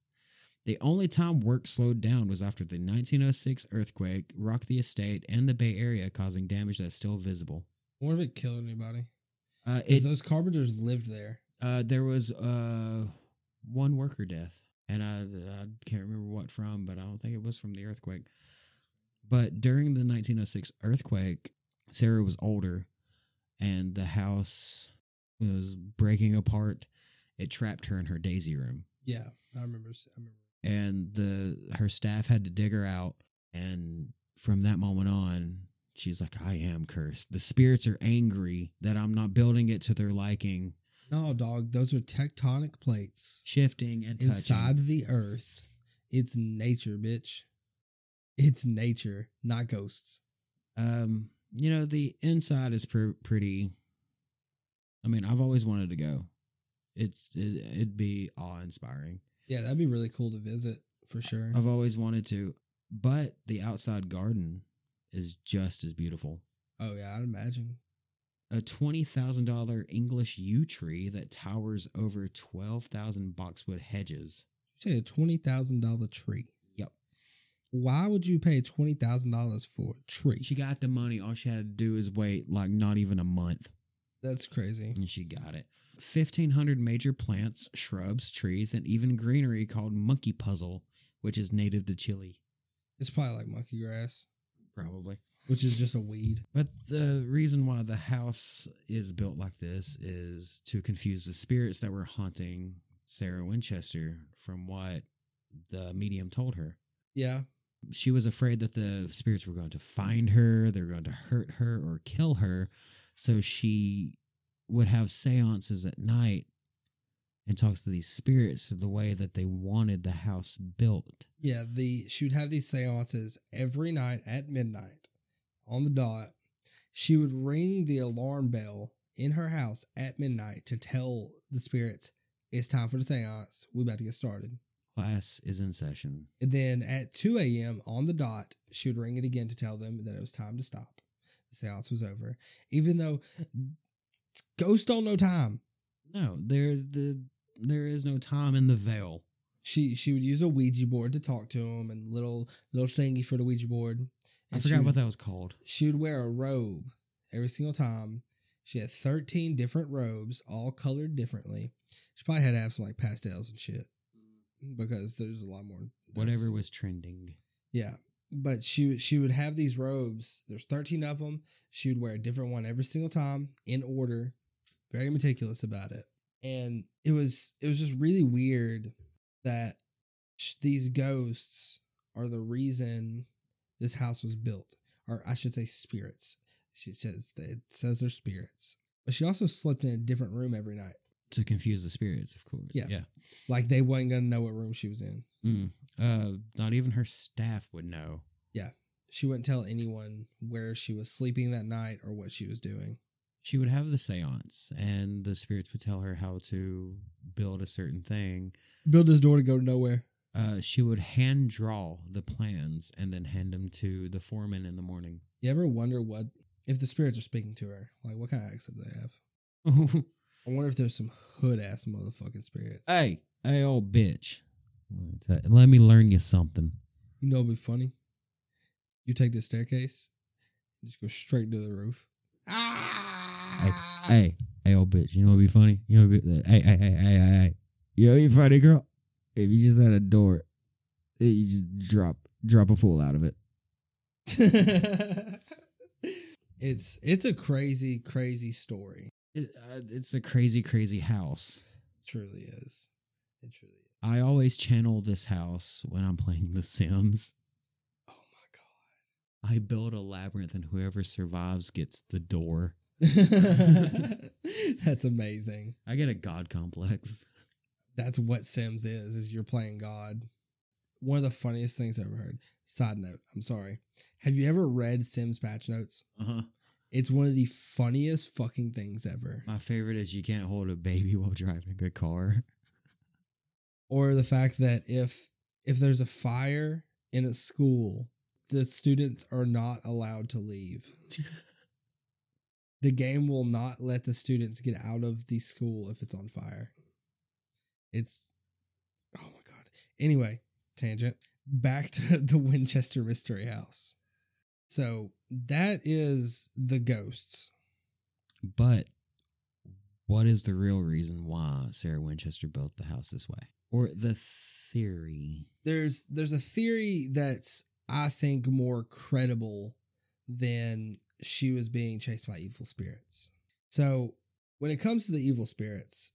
The only time work slowed down was after the 1906 earthquake rocked the estate and the Bay Area, causing damage that's still visible. I wonder if it killed anybody. Uh, it, those carpenters lived there. uh, there was uh, one worker death, and I, I can't remember what from, but I don't think it was from the earthquake. But during the 1906 earthquake, Sarah was older, and the house was breaking apart. It trapped her in her daisy room. Yeah, I remember. I remember. and the her staff had to dig her out and from that moment on she's like i am cursed the spirits are angry that i'm not building it to their liking No, dog. Those are tectonic plates shifting and touching. inside the earth. It's nature, bitch. It's nature, not ghosts. um you know the inside is pr- pretty i mean i've always wanted to go it's it, it'd be awe-inspiring Yeah, that'd be really cool to visit for sure. i've always wanted to but the outside garden is just as beautiful Oh yeah, I'd imagine. a $20,000 English yew tree that towers over 12,000 boxwood hedges. You say a twenty thousand dollar tree. Yep. Why would you pay twenty thousand dollars for a tree? She got the money. All she had to do is wait like not even a month That's crazy. and she got it. 1,500 major plants, shrubs, trees, and even greenery called monkey puzzle, which is native to Chile. It's probably like monkey grass, Probably. which is just a weed. But the reason why the house is built like this is to confuse the spirits that were haunting Sarah Winchester from what the medium told her. Yeah, she was afraid that the spirits were going to find her, they were going to hurt her or kill her. So she would have seances at night and talk to these spirits the way that they wanted the house built. yeah. The she would have these seances every night at midnight, on the dot. She would ring the alarm bell in her house at midnight to tell the spirits it's time for the seance. We about to get started. Class is in session. And then at 2 a.m. on the dot, she would ring it again to tell them that it was time to stop. The seance was over. Even though ghosts don't know time. No, there the there is no time in the veil. She she would use a Ouija board to talk to him and little little thingy for the Ouija board. I And she forgot would- what that was called. she would wear a robe every single time. She had 13 different robes, all colored differently. She probably had to have some like pastels and shit mm. because there's a lot more. Whatever was trending. Yeah. But she she would have these robes. There's 13 of them. She would wear a different one every single time in order. Very meticulous about it. And it was it was just really weird that these ghosts are the reason this house was built. Or I should say spirits. She says it says they're spirits. But she also slept in a different room every night. To confuse the spirits, of course. Yeah. Yeah. Like they wasn't gonna know what room she was in. Mm. Uh, not even her staff would know. Yeah. She wouldn't tell anyone where she was sleeping that night or what she was doing. she would have the seance and the spirits would tell her how to build a certain thing Build this door to go to nowhere. uh, she would hand draw the plans and then hand them to the foreman in the morning You ever wonder what if the spirits are speaking to her? Like what kind of accent do they have? [laughs] I wonder if there's some hood ass motherfucking spirits. hey hey old bitch let me, let me learn you something You know, it'd be funny. You take the staircase, just go straight to the roof. Ah! hey hey old bitch you know what'd be funny you know be, hey hey hey hey hey hey you know be funny girl if you just had a door you just drop drop a fool out of it [laughs] it's it's a crazy, crazy story. It, uh, it's a crazy, crazy house. It truly is. It truly is. I always channel this house when I'm playing The Sims. Oh my god! I build a labyrinth, and whoever survives gets the door. [laughs] That's amazing. I get a god complex. That's what Sims is, is you're playing God. One of the funniest things I've ever heard. Side note, I'm sorry. Have you ever read Sims patch notes? Uh huh. It's one of the funniest fucking things ever. My favorite is you can't hold a baby [laughs] while driving a car. Or the fact that if if there's a fire in a school, the students are not allowed to leave. [laughs] the game will not let the students get out of the school if it's on fire. It's oh my god. Anyway, tangent. Back to [laughs] the Winchester Mystery House. So that is the ghosts. But what is the real reason why Sarah Winchester built the house this way? Or the theory? There's there's a theory that's I think more credible than she was being chased by evil spirits. So when it comes to the evil spirits,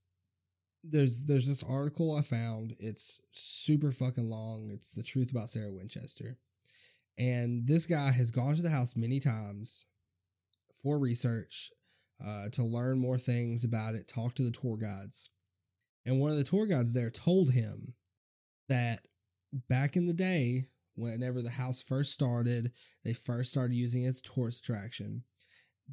there's there's this article I found. It's super fucking long. It's the truth about Sarah Winchester. And this guy has gone to the house many times for research, uh, to learn more things about it, talk to the tour guides. And one of the tour guides there told him that back in the day, whenever the house first started, they first started using it as a tourist attraction.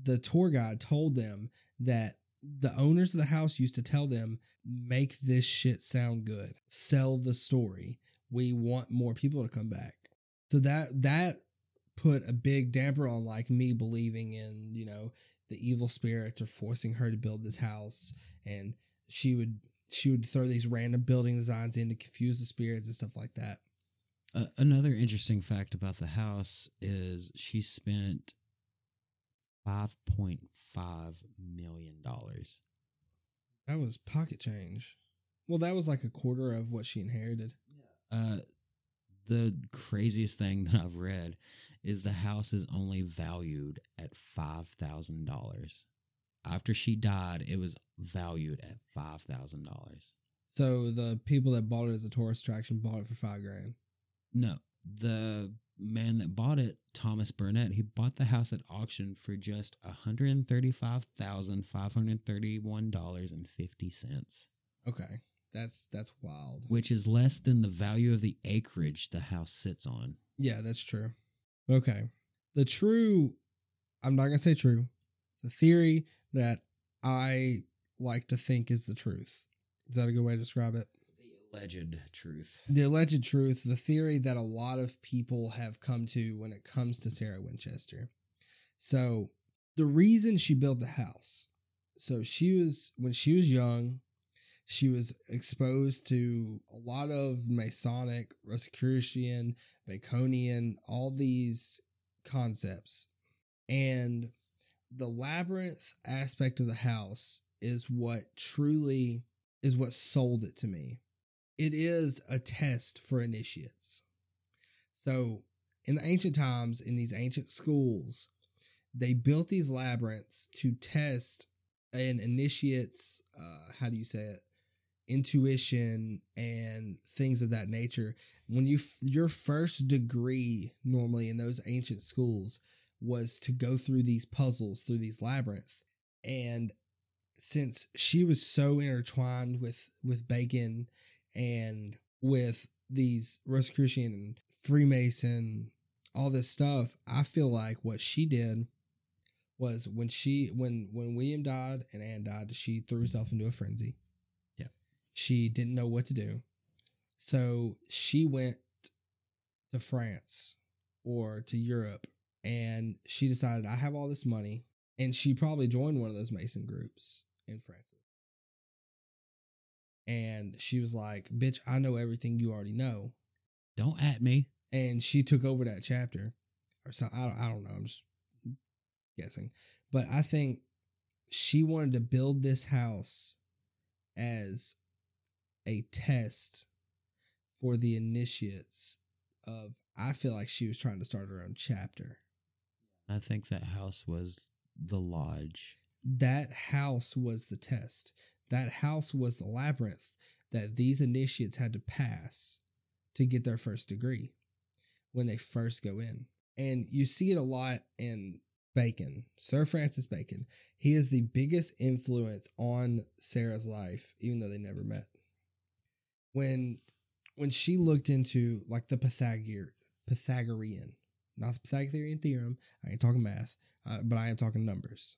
The tour guide told them that the owners of the house used to tell them, make this shit sound good, sell the story. We want more people to come back. So that that put a big damper on like me believing in, you know, the evil spirits are forcing her to build this house and she would she would throw these random building designs in to confuse the spirits and stuff like that. Uh, another interesting fact about the house is she spent five point five million dollars. That was pocket change. Well, that was like a quarter of what she inherited. Uh, the craziest thing [laughs] that I've read is the house is only valued at five thousand dollars. After she died, it was valued at five thousand dollars. So the people that bought it as a tourist attraction bought it for five grand. No, the man that bought it, Thomas Burnett, he bought the house at auction for just one hundred and thirty-five thousand five hundred thirty-one dollars and fifty cents, Okay, that's that's wild. which is less than the value of the acreage the house sits on. Yeah, that's true. Okay, the true, I'm not gonna say true. The theory that I like to think is the truth. Is that a good way to describe it? The alleged truth. the alleged truth, the theory that a lot of people have come to when it comes to Sarah Winchester. So, the reason she built the house, so she was, when she was young, she was exposed to a lot of Masonic, Rosicrucian, Baconian, all these concepts. And the labyrinth aspect of the house is what truly is what sold it to me it is a test for initiates. So, in the ancient times, in these ancient schools, they built these labyrinths to test an initiate's, uh, how do you say it, intuition and things of that nature. When you your first degree normally in those ancient schools was to go through these puzzles through these labyrinths, and since she was so intertwined with with Bacon and with these Rosicrucian and Freemason, all this stuff, I feel like what she did was when she when when William died and Anne died, she threw herself into a frenzy. She didn't know what to do. So she went to France or to Europe and she decided I have all this money and she probably joined one of those Mason groups in France. And she was like, "Bitch, I know everything you already know." Don't at me. and she took over that chapter or something. I don't, I don't know. I'm just guessing, but I think she wanted to build this house as a test for the initiates of. I feel like she was trying to start her own chapter. I think that house was the lodge. That house was the test. That house was the labyrinth that these initiates had to pass to get their first degree when they first go in. And you see it a lot in Bacon, Sir Francis Bacon. He is the biggest influence on Sarah's life, even though they never met. When when she looked into like the Pythagor Pythagorean, not the Pythagorean theorem, I ain't talking math, uh, but I am talking numbers.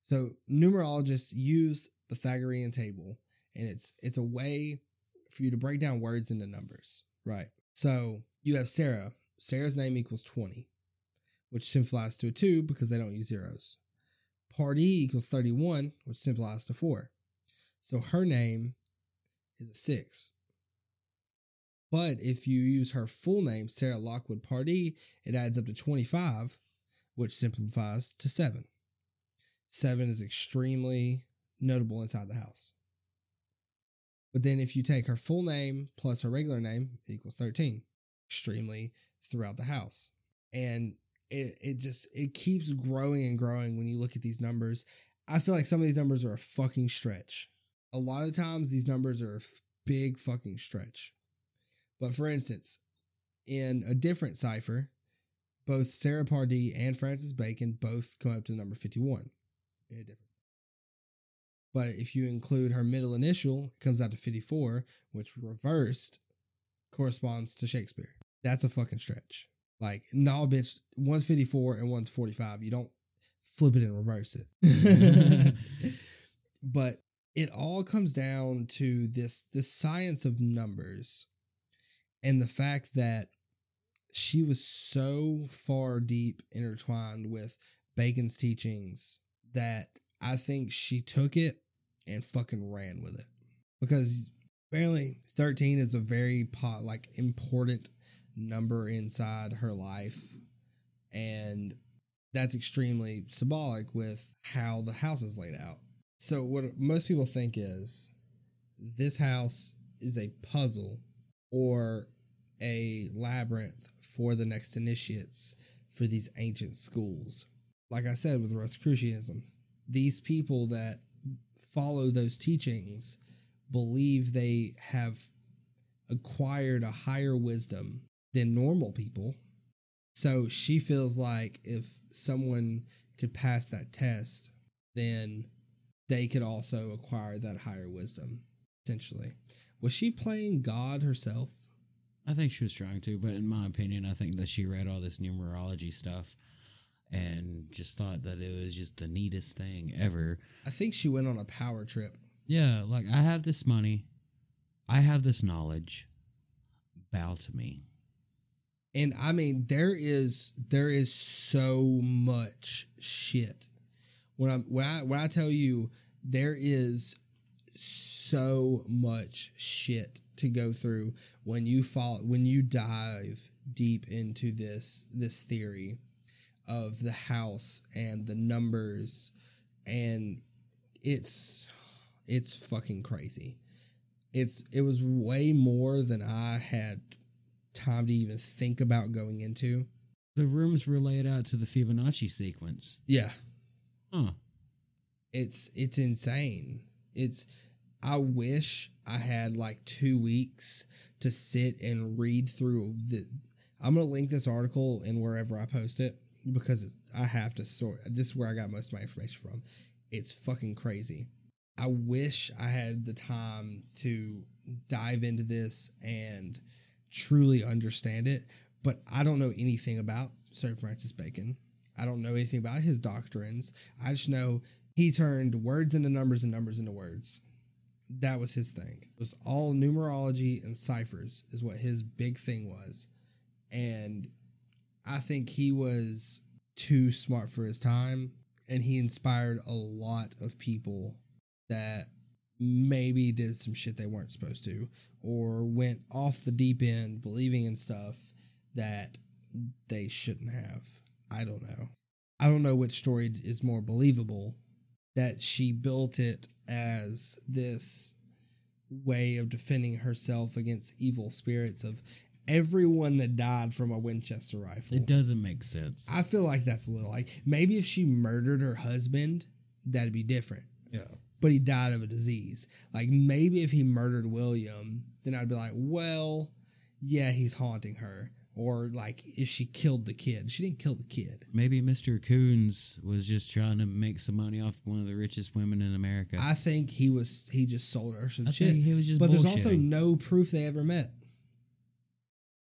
So numerologists use Pythagorean table, and it's it's a way for you to break down words into numbers, right? So you have Sarah. Sarah's name equals 20, which simplifies to a 2 because they don't use zeros. Part E equals 31, which simplifies to 4. So her name is a 6. But if you use her full name, Sarah Lockwood Pardee, it adds up to 25, which simplifies to 7. 7 is extremely notable inside the house. But then if you take her full name plus her regular name, equals 13. Extremely throughout the house. And it, it just it keeps growing and growing when you look at these numbers. I feel like some of these numbers are a fucking stretch. A lot of the times these numbers are a big fucking stretch. But for instance, in a different cipher, both Sarah Pardee and Francis Bacon both come up to the number 51 in a different but if you include her middle initial, it comes out to 54, which reversed corresponds to Shakespeare. That's a fucking stretch. Like, no, bitch, one's 54 and one's 45. You don't flip it and reverse it. [laughs] but it all comes down to this this science of numbers and the fact that she was so far deep intertwined with Bacon's teachings that I think she took it and fucking ran with it. Because apparently 13 is a very pot like important number inside her life. And that's extremely symbolic with how the house is laid out so what most people think is this house is a puzzle or a labyrinth for the next initiates for these ancient schools like i said with rosicrucianism these people that follow those teachings believe they have acquired a higher wisdom than normal people. So she feels like if someone could pass that test, then they could also acquire that higher wisdom, essentially. Was she playing God herself? I think she was trying to, but in my opinion, I think that she read all this numerology stuff and just thought that it was just the neatest thing ever. I think she went on a power trip. Yeah, like I have this money, I have this knowledge. Bow to me. And I mean, there is there is so much shit. When I when I when I tell you there is so much shit to go through when you fall when you dive deep into this this theory of the house and the numbers and it's it's fucking crazy. It's it was way more than I had time to even think about going into. The rooms were laid out to the Fibonacci sequence. Yeah. Huh. It's it's insane. It's I wish I had like 2 weeks to sit and read through the I'm to link this article in wherever I post it because I have to sort. This is where I got most of my information from. It's fucking crazy. I wish I had the time to dive into this and truly understand it, but I don't know anything about Sir Francis Bacon. I don't know anything about his doctrines. I just know he turned words into numbers and numbers into words. That was his thing. It was all numerology and ciphers, is what his big thing was. And I think he was too smart for his time and he inspired a lot of people that maybe did some shit they weren't supposed to or went off the deep end believing in stuff that they shouldn't have. I don't know. I don't know which story is more believable that she built it as this way of defending herself against evil spirits of everyone that died from a Winchester rifle. It doesn't make sense. I feel like that's a little like maybe if she murdered her husband, that'd be different. Yeah. But he died of a disease. Like maybe if he murdered William, then I'd be like, well, yeah, he's haunting her. Or like if she killed the kid. She didn't kill the kid. Maybe Mr. Coons was just trying to make some money off one of the richest women in America. I think he was he just sold her some I shit. he was just but there's also no proof they ever met.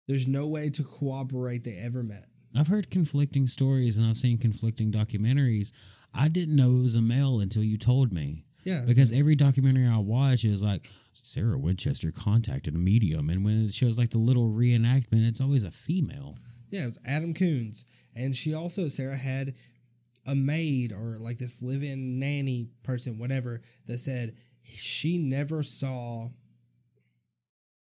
There's no way to corroborate they ever met. I've heard conflicting stories and I've seen conflicting documentaries. I didn't know it was a male until you told me. Yeah, Because every documentary I watch is like Sarah Winchester contacted a medium, and when it shows like the little reenactment, it's always a female. Yeah, it was Adam Coons. And she also, Sarah, had a maid or like this live in nanny person, whatever, that said she never saw,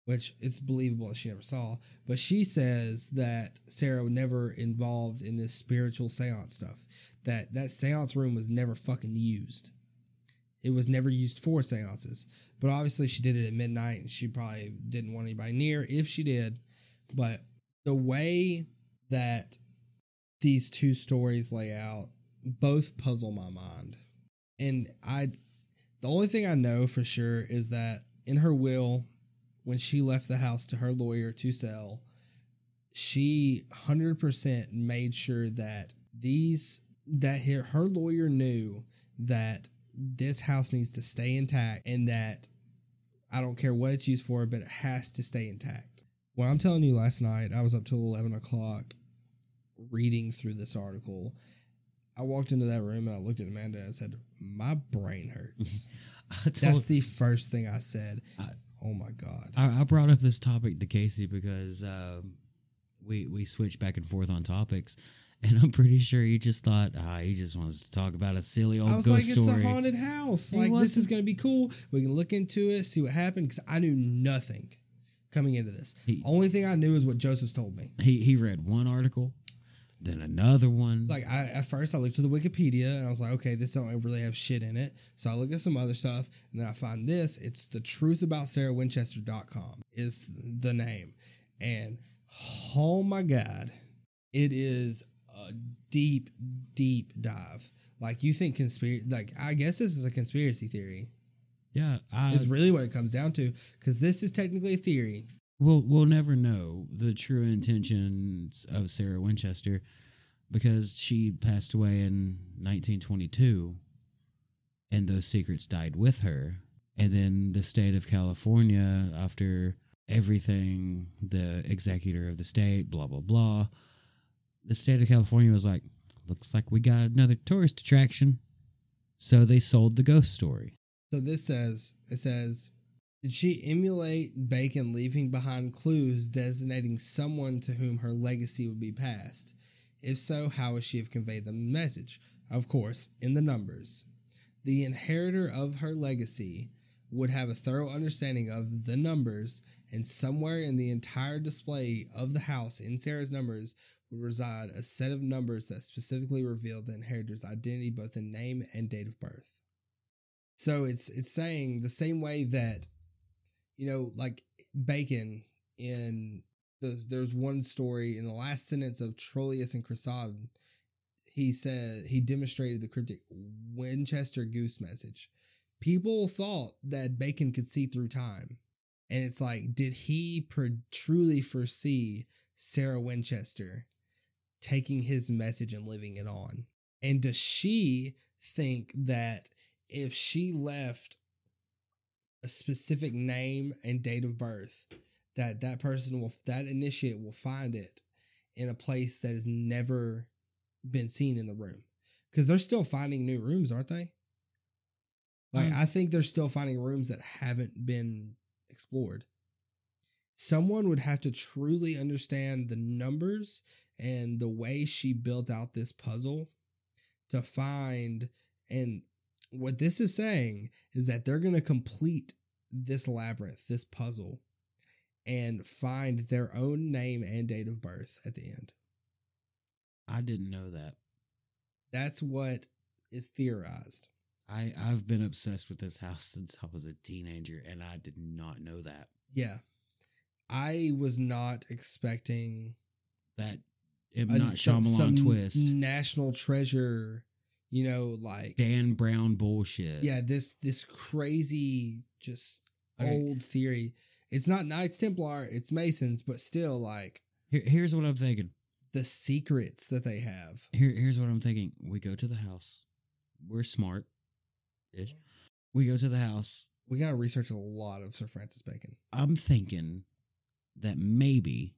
which it's believable she never saw, but she says that Sarah was never involved in this spiritual seance stuff. That that seance room was never fucking used. It was never used for seances. But obviously she did it at midnight and she probably didn't want anybody near if she did. But the way that these two stories lay out both puzzle my mind. And I the only thing I know for sure is that in her will when she left the house to her lawyer to sell, she 100% made sure that these that her, her lawyer knew that this house needs to stay intact and that I don't care what it's used for, but it has to stay intact. When I'm telling you last night, I was up till 11 o'clock reading through this article. I walked into that room and I looked at Amanda and I said, My brain hurts. [laughs] That's the first thing I said. I- oh my God. I, I brought up this topic to Casey because um, we we switched back and forth on topics, [laughs] and I'm pretty sure he just thought, ah, he just wants to talk about a silly old I was ghost like, story. it's a haunted house. Like, this is going to be cool. We can look into it, see what happened, because I knew nothing coming into this. He- Only thing I knew is what Joseph's told me. he he read one article, then another one. Like, I at first I looked to the Wikipedia and I was like, okay, this don't really have shit in it. So I look at some other stuff and then I find this. It's the truth about sarahwinchester.com is the name. And oh my God, it is a deep, deep dive. Like, you think conspiracy, like, I guess this is a conspiracy theory. yeah, I, is really what it comes down to because this is technically a theory. We'll we'll never know the true intentions of Sarah Winchester because she passed away in 1922 and those secrets died with her. And then the state of California after everything the executor of the state blah blah blah the state of California was like looks like we got another tourist attraction. So they sold the ghost story. So this says it says did she emulate Bacon leaving behind clues designating someone to whom her legacy would be passed? If so, how would she have conveyed the message? Of course, in the numbers. The inheritor of her legacy would have a thorough understanding of the numbers, and somewhere in the entire display of the house in Sarah's numbers would reside a set of numbers that specifically revealed the inheritor's identity both in name and date of birth. So it's it's saying the same way that, you know, like Bacon in there's there's one story in the last sentence of Troilus and Cressida, he said he demonstrated the cryptic Winchester goose message. People thought that Bacon could see through time. And it's like, did he truly foresee Sarah Winchester taking his message and living it on? And does she think that if she left a specific name and date of birth, that that person will, that initiate will find it in a place that has never been seen in the room? Because they're still finding new rooms, aren't they? Like, Um, I think they're still finding rooms that haven't been explored. Someone would have to truly understand the numbers and the way she built out this puzzle to find. And what this is saying is that they're going to complete this labyrinth, this puzzle, and find their own name and date of birth at the end. I didn't know that. That's what is theorized. I I've been obsessed with this house [laughs] since I was a teenager, and I did not know that Yeah. I was not expecting that M a- Night some, Shyamalan some twist, national treasure, you know, like Dan Brown bullshit. yeah, this this crazy just Okay. old theory. It's not Knights Templar, it's Masons, but still like Here, here's what I'm thinking. the secrets that they have. Here, here's what I'm thinking. We go to the house. We're smart, ish. We go to the house. We got to research a lot of Sir Francis Bacon. I'm thinking that maybe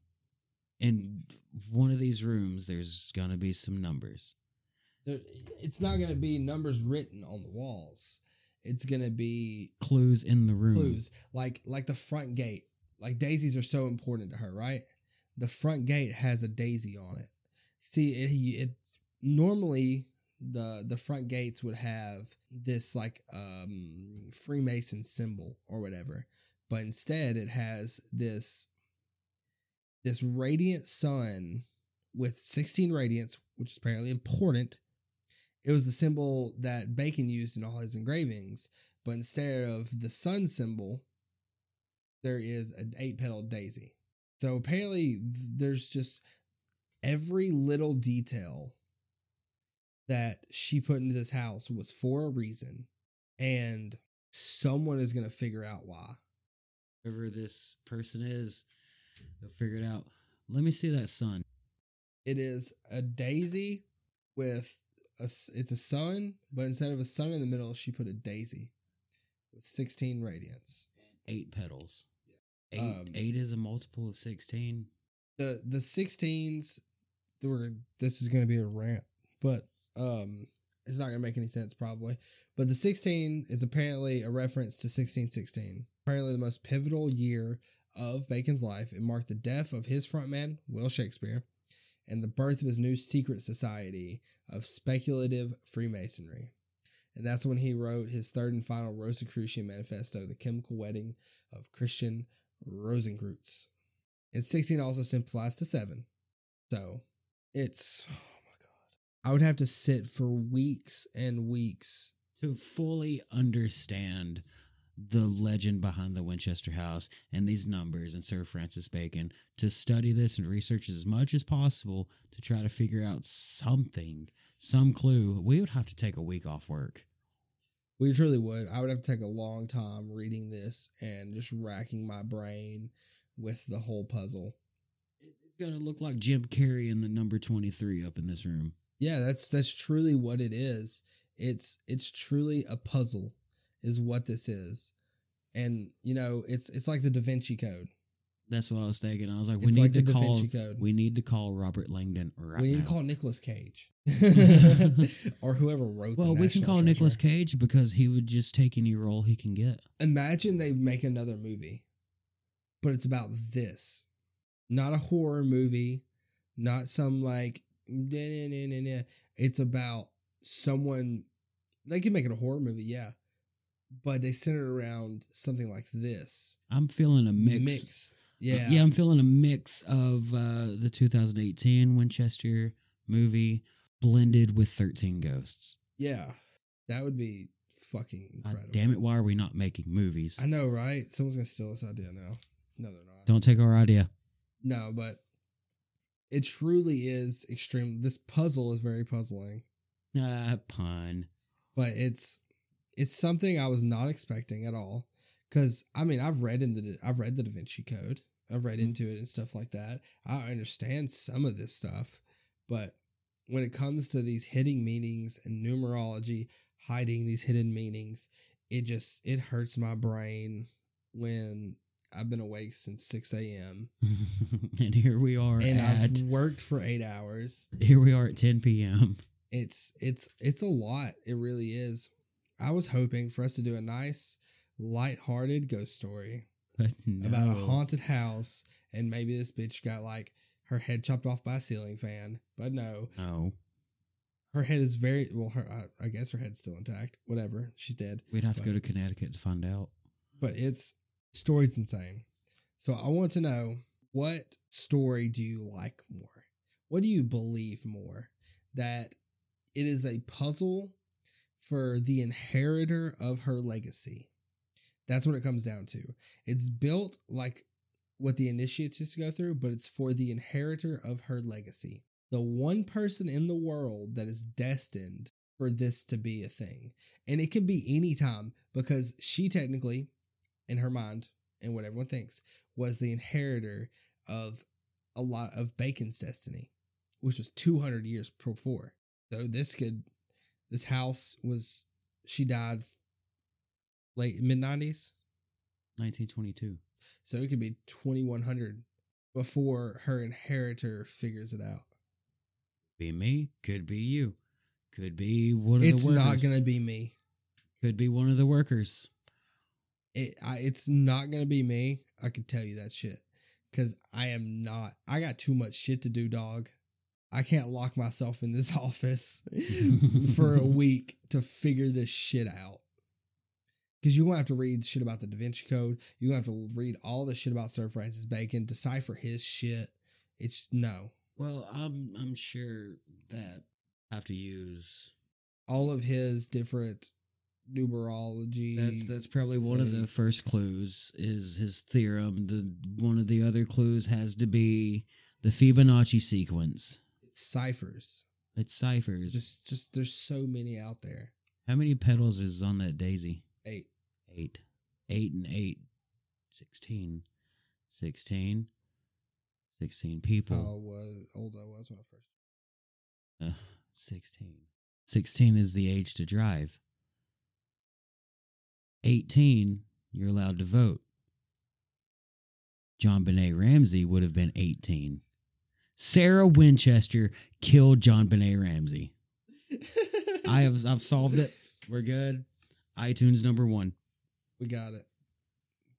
in one of these rooms there's gonna be some numbers. There, it's not going to be numbers written on the walls. It's going to be Clues in the room. clues like like the front gate. Like daisies are so important to her, right? The front gate has a daisy on it. See, it, it normally the the front gates would have this like um Freemason symbol or whatever, but instead it has this this radiant sun with 16 radiants, which is apparently important. It was the symbol that Bacon used in all his engravings, but instead of the sun symbol, there is an eight petaled daisy. So apparently, there's just every little detail that she put into this house was for a reason, and someone is going to figure out why. Whoever this person is, they'll figure it out. Let me see that sun. It is a daisy with a, it's a sun, but instead of a sun in the middle, she put a daisy with 16 radiants. Eight petals. Eight, Um, eight is a multiple of sixteen. the the 16s there were this is going to be a rant but um it's not going to make any sense probably but the 16 is apparently a reference to 1616 apparently the most pivotal year of bacon's life it marked the death of his frontman will shakespeare and the birth of his new secret society of speculative freemasonry and that's when he wrote his third and final rosicrucian manifesto the chemical wedding of christian rosenkreutz and 16 also simplifies to 7. So it's, oh my God. I would have to sit for weeks and weeks. to fully understand the legend behind the Winchester House and these numbers and Sir Francis Bacon, to study this and research as much as possible to try to figure out something, some clue, we would have to take a week off work. We truly would. I would have to take a long time reading this and just racking my brain with the whole puzzle. It's going to look like Jim Carrey in the number 23 up in this room. Yeah, that's that's truly what it is. It's it's truly a puzzle is what this is. And you know, it's it's like the Da Vinci Code. That's what I was thinking. I was like, we It's need like to call. Code. We need to call Robert Langdon right we need now. to call Nicolas Cage. [laughs] [laughs] or whoever wrote the well, we can call. Nicolas Cage because he would just take any role he can get. imagine they make another movie, but it's about this. Not a horror movie, not some like nah, nah, nah, nah, nah. it's about someone they can make it a horror movie, yeah. But they center around something like this. I'm feeling a mix. Mix. Yeah. yeah, I'm feeling a mix of uh, the 2018 Winchester movie blended with 13 Ghosts. Yeah. That would be fucking God incredible. damn it, why are we not making movies? I know, right? Someone's gonna steal this idea now. No, they're not. Don't take our idea. No, but it truly is extreme. This puzzle is very puzzling. Ah, pun. but it's it's something I was not expecting at all. Because I mean, I've read in the I've read the Da Vinci Code, I've read mm-hmm. into it and stuff like that. I understand some of this stuff, but when it comes to these hidden meanings and numerology, hiding these hidden meanings, it just it hurts my brain when I've been awake since six a.m. [laughs] and here we are and at I've worked for eight hours. here we are at 10 p.m. it's it's it's a lot it really is i was hoping for us to do a nice light-hearted ghost story [laughs] no. about a haunted house and maybe this bitch got like her head chopped off by a ceiling fan but no. No, her head is very well her i, I guess her head's still intact. Whatever. She's dead. We'd have to go to Connecticut to find out. but it's story's insane. So i want to know what story do you like more? What do you believe more? That it is a puzzle for the inheritor of her legacy. That's what it comes down to. It's built like what the initiates go through but it's for the inheritor of her legacy. The one person in the world that is destined for this to be a thing. And it can be any time because she technically in her mind and what everyone thinks was the inheritor of a lot of Bacon's destiny, which was 200 years before. So this could, this house was, she died late mid 90s. 1922. So it could be 2100 before her inheritor figures it out. Be me, could be you, could be one of It's the workers. not going to be me. Could be one of the workers. It, I, it's not to be me. I can tell you that shit. Because I am not. I got too much shit to do, dog. I can't lock myself in this [laughs] office [laughs] for a week to figure this shit out. Because you're going to have to read shit about the Da Vinci Code. You're going to have to read all the shit about Sir Francis Bacon, decipher his shit. It's no. Well, I'm I'm sure that I have to use All of his different numerology. that's that's probably one of the first clues is his theorem. The one of the other clues has to be the Fibonacci sequence. Ciphers. It's ciphers. Just, just there's so many out there. How many petals is on that daisy? Eight. Eight. Eight and eight. Sixteen. Sixteen. Sixteen people. How was old I was when I first. Uh, 16. 16 is the age to drive. 18, you're allowed to vote. JonBenét Ramsey would have been 18. Sarah Winchester killed JonBenét Ramsey. [laughs] I have I've solved it. We're good. iTunes number one. We got it.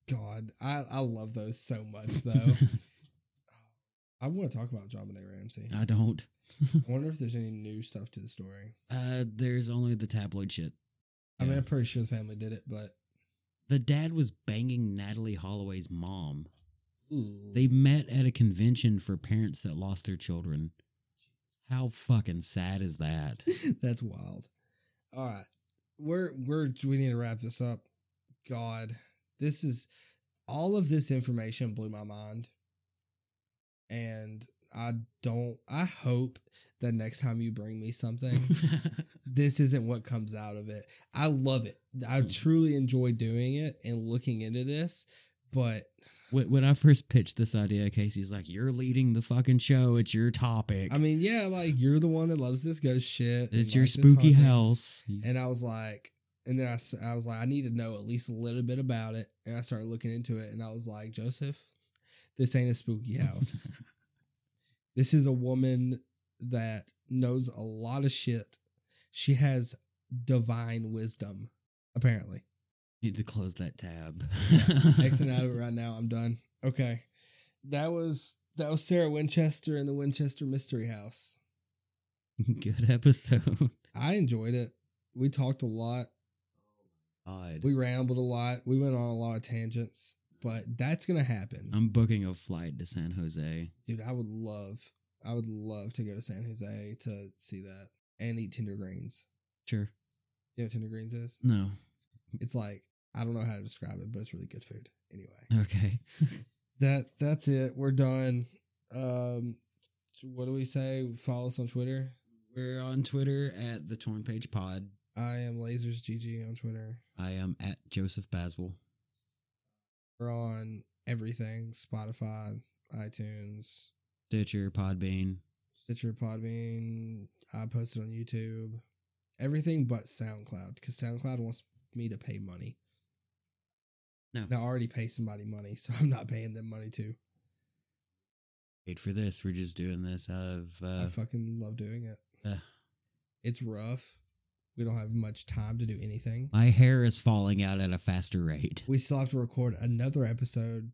God, I I love those so much though. [laughs] I want to talk about JonBenét Ramsey. I don't. I wonder if there's any new stuff to the story. [laughs] Uh, there's only the tabloid shit. I mean, I'm pretty sure the family did it, but the dad was banging Natalee Holloway's mom. Ooh. They mm. met at a convention for parents that lost their children. How fucking sad is that? [laughs] that's wild. All right, we're we're we need to wrap this up. God, this is all of this information blew my mind, and I don't. I hope that next time you bring me something. [laughs] this isn't what comes out of it. I love it. I hmm. truly enjoy doing it and looking into this, but when, when I first pitched this idea, Casey's like, "You're leading the fucking show. It's your topic. I mean, yeah, like you're the one that loves this ghost shit. it's your this spooky house." And I was like, and then I, I was like, I need to know at least a little bit about it. And I started looking into it, and I was like, Joseph, this ain't a spooky house. [laughs] this is a woman that knows a lot of shit. She has divine wisdom, apparently. Need to close that tab. [laughs] Exiting out of it [laughs] right now. I'm done. Okay, that was that was Sarah Winchester in the Winchester Mystery House. [laughs] Good episode. I enjoyed it. We talked a lot. God. We rambled a lot. We went on a lot of tangents, but that's gonna happen, I'm booking a flight to San Jose. dude. I would love, I would love to go to San Jose to see that and eat tender greens. Sure. You know what tender greens is? No. It's like I don't know how to describe it, but it's really good food. Anyway, Okay. [laughs] that that's it. We're done. Um, what do we say? Follow us on Twitter. We're on Twitter at the Torn Page Pod. I am Lasers GG on Twitter. I am at Joseph Baswell. We're on everything: Spotify, iTunes, Stitcher, Podbean. Stitcher, Podbean. I posted on YouTube. Everything but SoundCloud because SoundCloud wants me to pay money. No. And I already pay somebody money, so [laughs] I'm not paying them money too. Wait for this. We're just doing this out of. I Uh, fucking love doing it. uh, It's rough. We don't have much time to do anything. my hair is falling out at a faster rate, We still have to record another episode,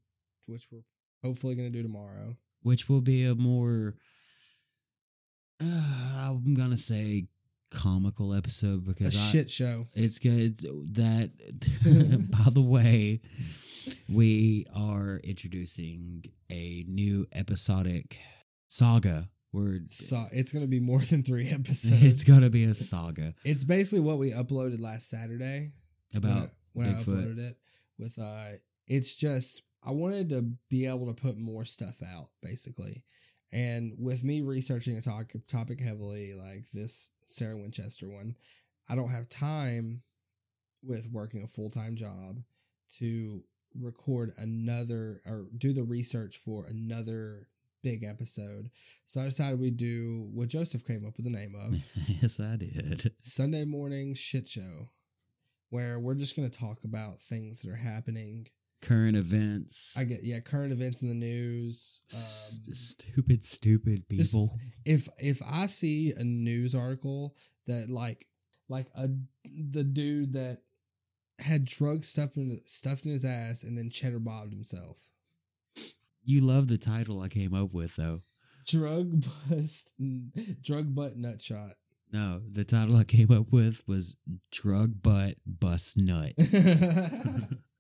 which we're hopefully going to do tomorrow. which will be a more. Uh, [sighs] I'm gonna say comical episode because I, shit show. It's good. That, [laughs] [laughs] by the way, we are introducing a new episodic saga. We're So it's going to be more than three [laughs] episodes. it's gonna be a saga It's basically what we uploaded last Saturday. when I, about when I uploaded it with uh it's just I wanted to be able to put more stuff out basically. And with me researching a talk, topic heavily like this Sarah Winchester one, I don't have time with working a full-time job to record another or do the research for another big episode. So I decided we'd do what Joseph came up with the name of [laughs] yes, I did. Sunday morning shit show, where we're just going to talk about things that are happening. Current events. I get yeah, current events in the news. Um, stupid, stupid just- people. if if I see a news article that like like a the dude that had drugs stuffed in stuffed in his ass and then cheddar bobbed himself. You love the title I came up with, though. Drug bust, [laughs] drug butt nut shot. No, the title I came up with was Drug Butt Bust Nut. [laughs] [laughs]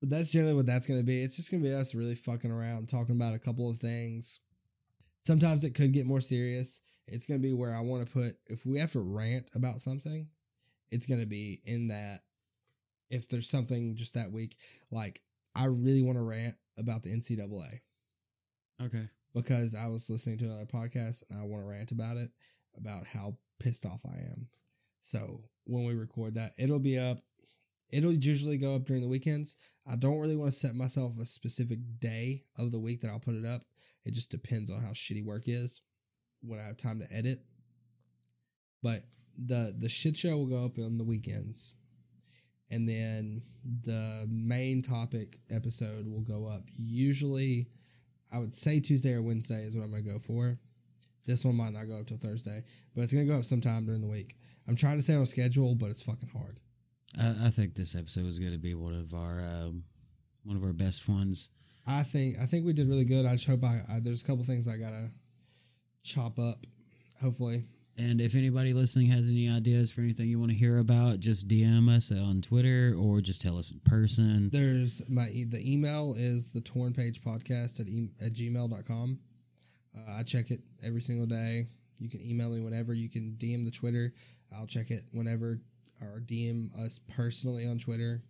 but that's generally what that's going to be. It's just going to be us really fucking around, talking about a couple of things. Sometimes it could get more serious. It's going to be where I want to put, if we have to rant about something, it's going to be in that. If there's something just that week, like I really want to rant about the NCAA Okay. because I was listening to another podcast and I want to rant about it, about how pissed off I am. So when we record that, it'll be up. It'll usually go up during the weekends. I don't really want to set myself a specific day of the week that I'll put it up. It just depends on how shitty work is when I have time to edit. But the the shit show will go up on the weekends. And then the main topic episode will go up usually I would say Tuesday or Wednesday is what I'm gonna go for. This one might not go up till Thursday, but it's gonna go up sometime during the week. I'm trying to stay on schedule, but it's fucking hard. I, I think this episode is going to be one of our um, one of our best ones. I think I think we did really good. I just hope I, I there's a couple things I gotta chop up. Hopefully, And if anybody listening has any ideas for anything you want to hear about, just DM us on Twitter or just tell us in person. there's my the email is the torn page podcast at, e- at gmail.com. Uh, I check it every single day. You can email me whenever. You can DM the Twitter. I'll check it whenever or DM us personally on Twitter.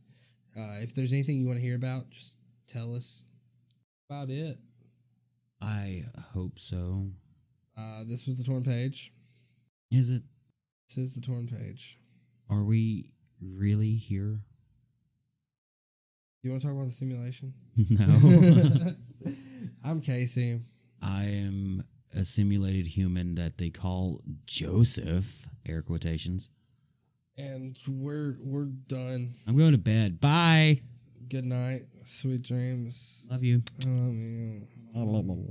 Uh, if there's anything you want to hear about, just tell us about it. I hope so. Uh, this was the torn page. Is it? This is the torn page. Are we really here? Do you want to talk about the simulation? [laughs] no. [laughs] I'm Casey. I am a simulated human that they call Joseph, air quotations. And we're we're done. I'm going to bed. Bye. Good night. Sweet dreams. Love you. I love you.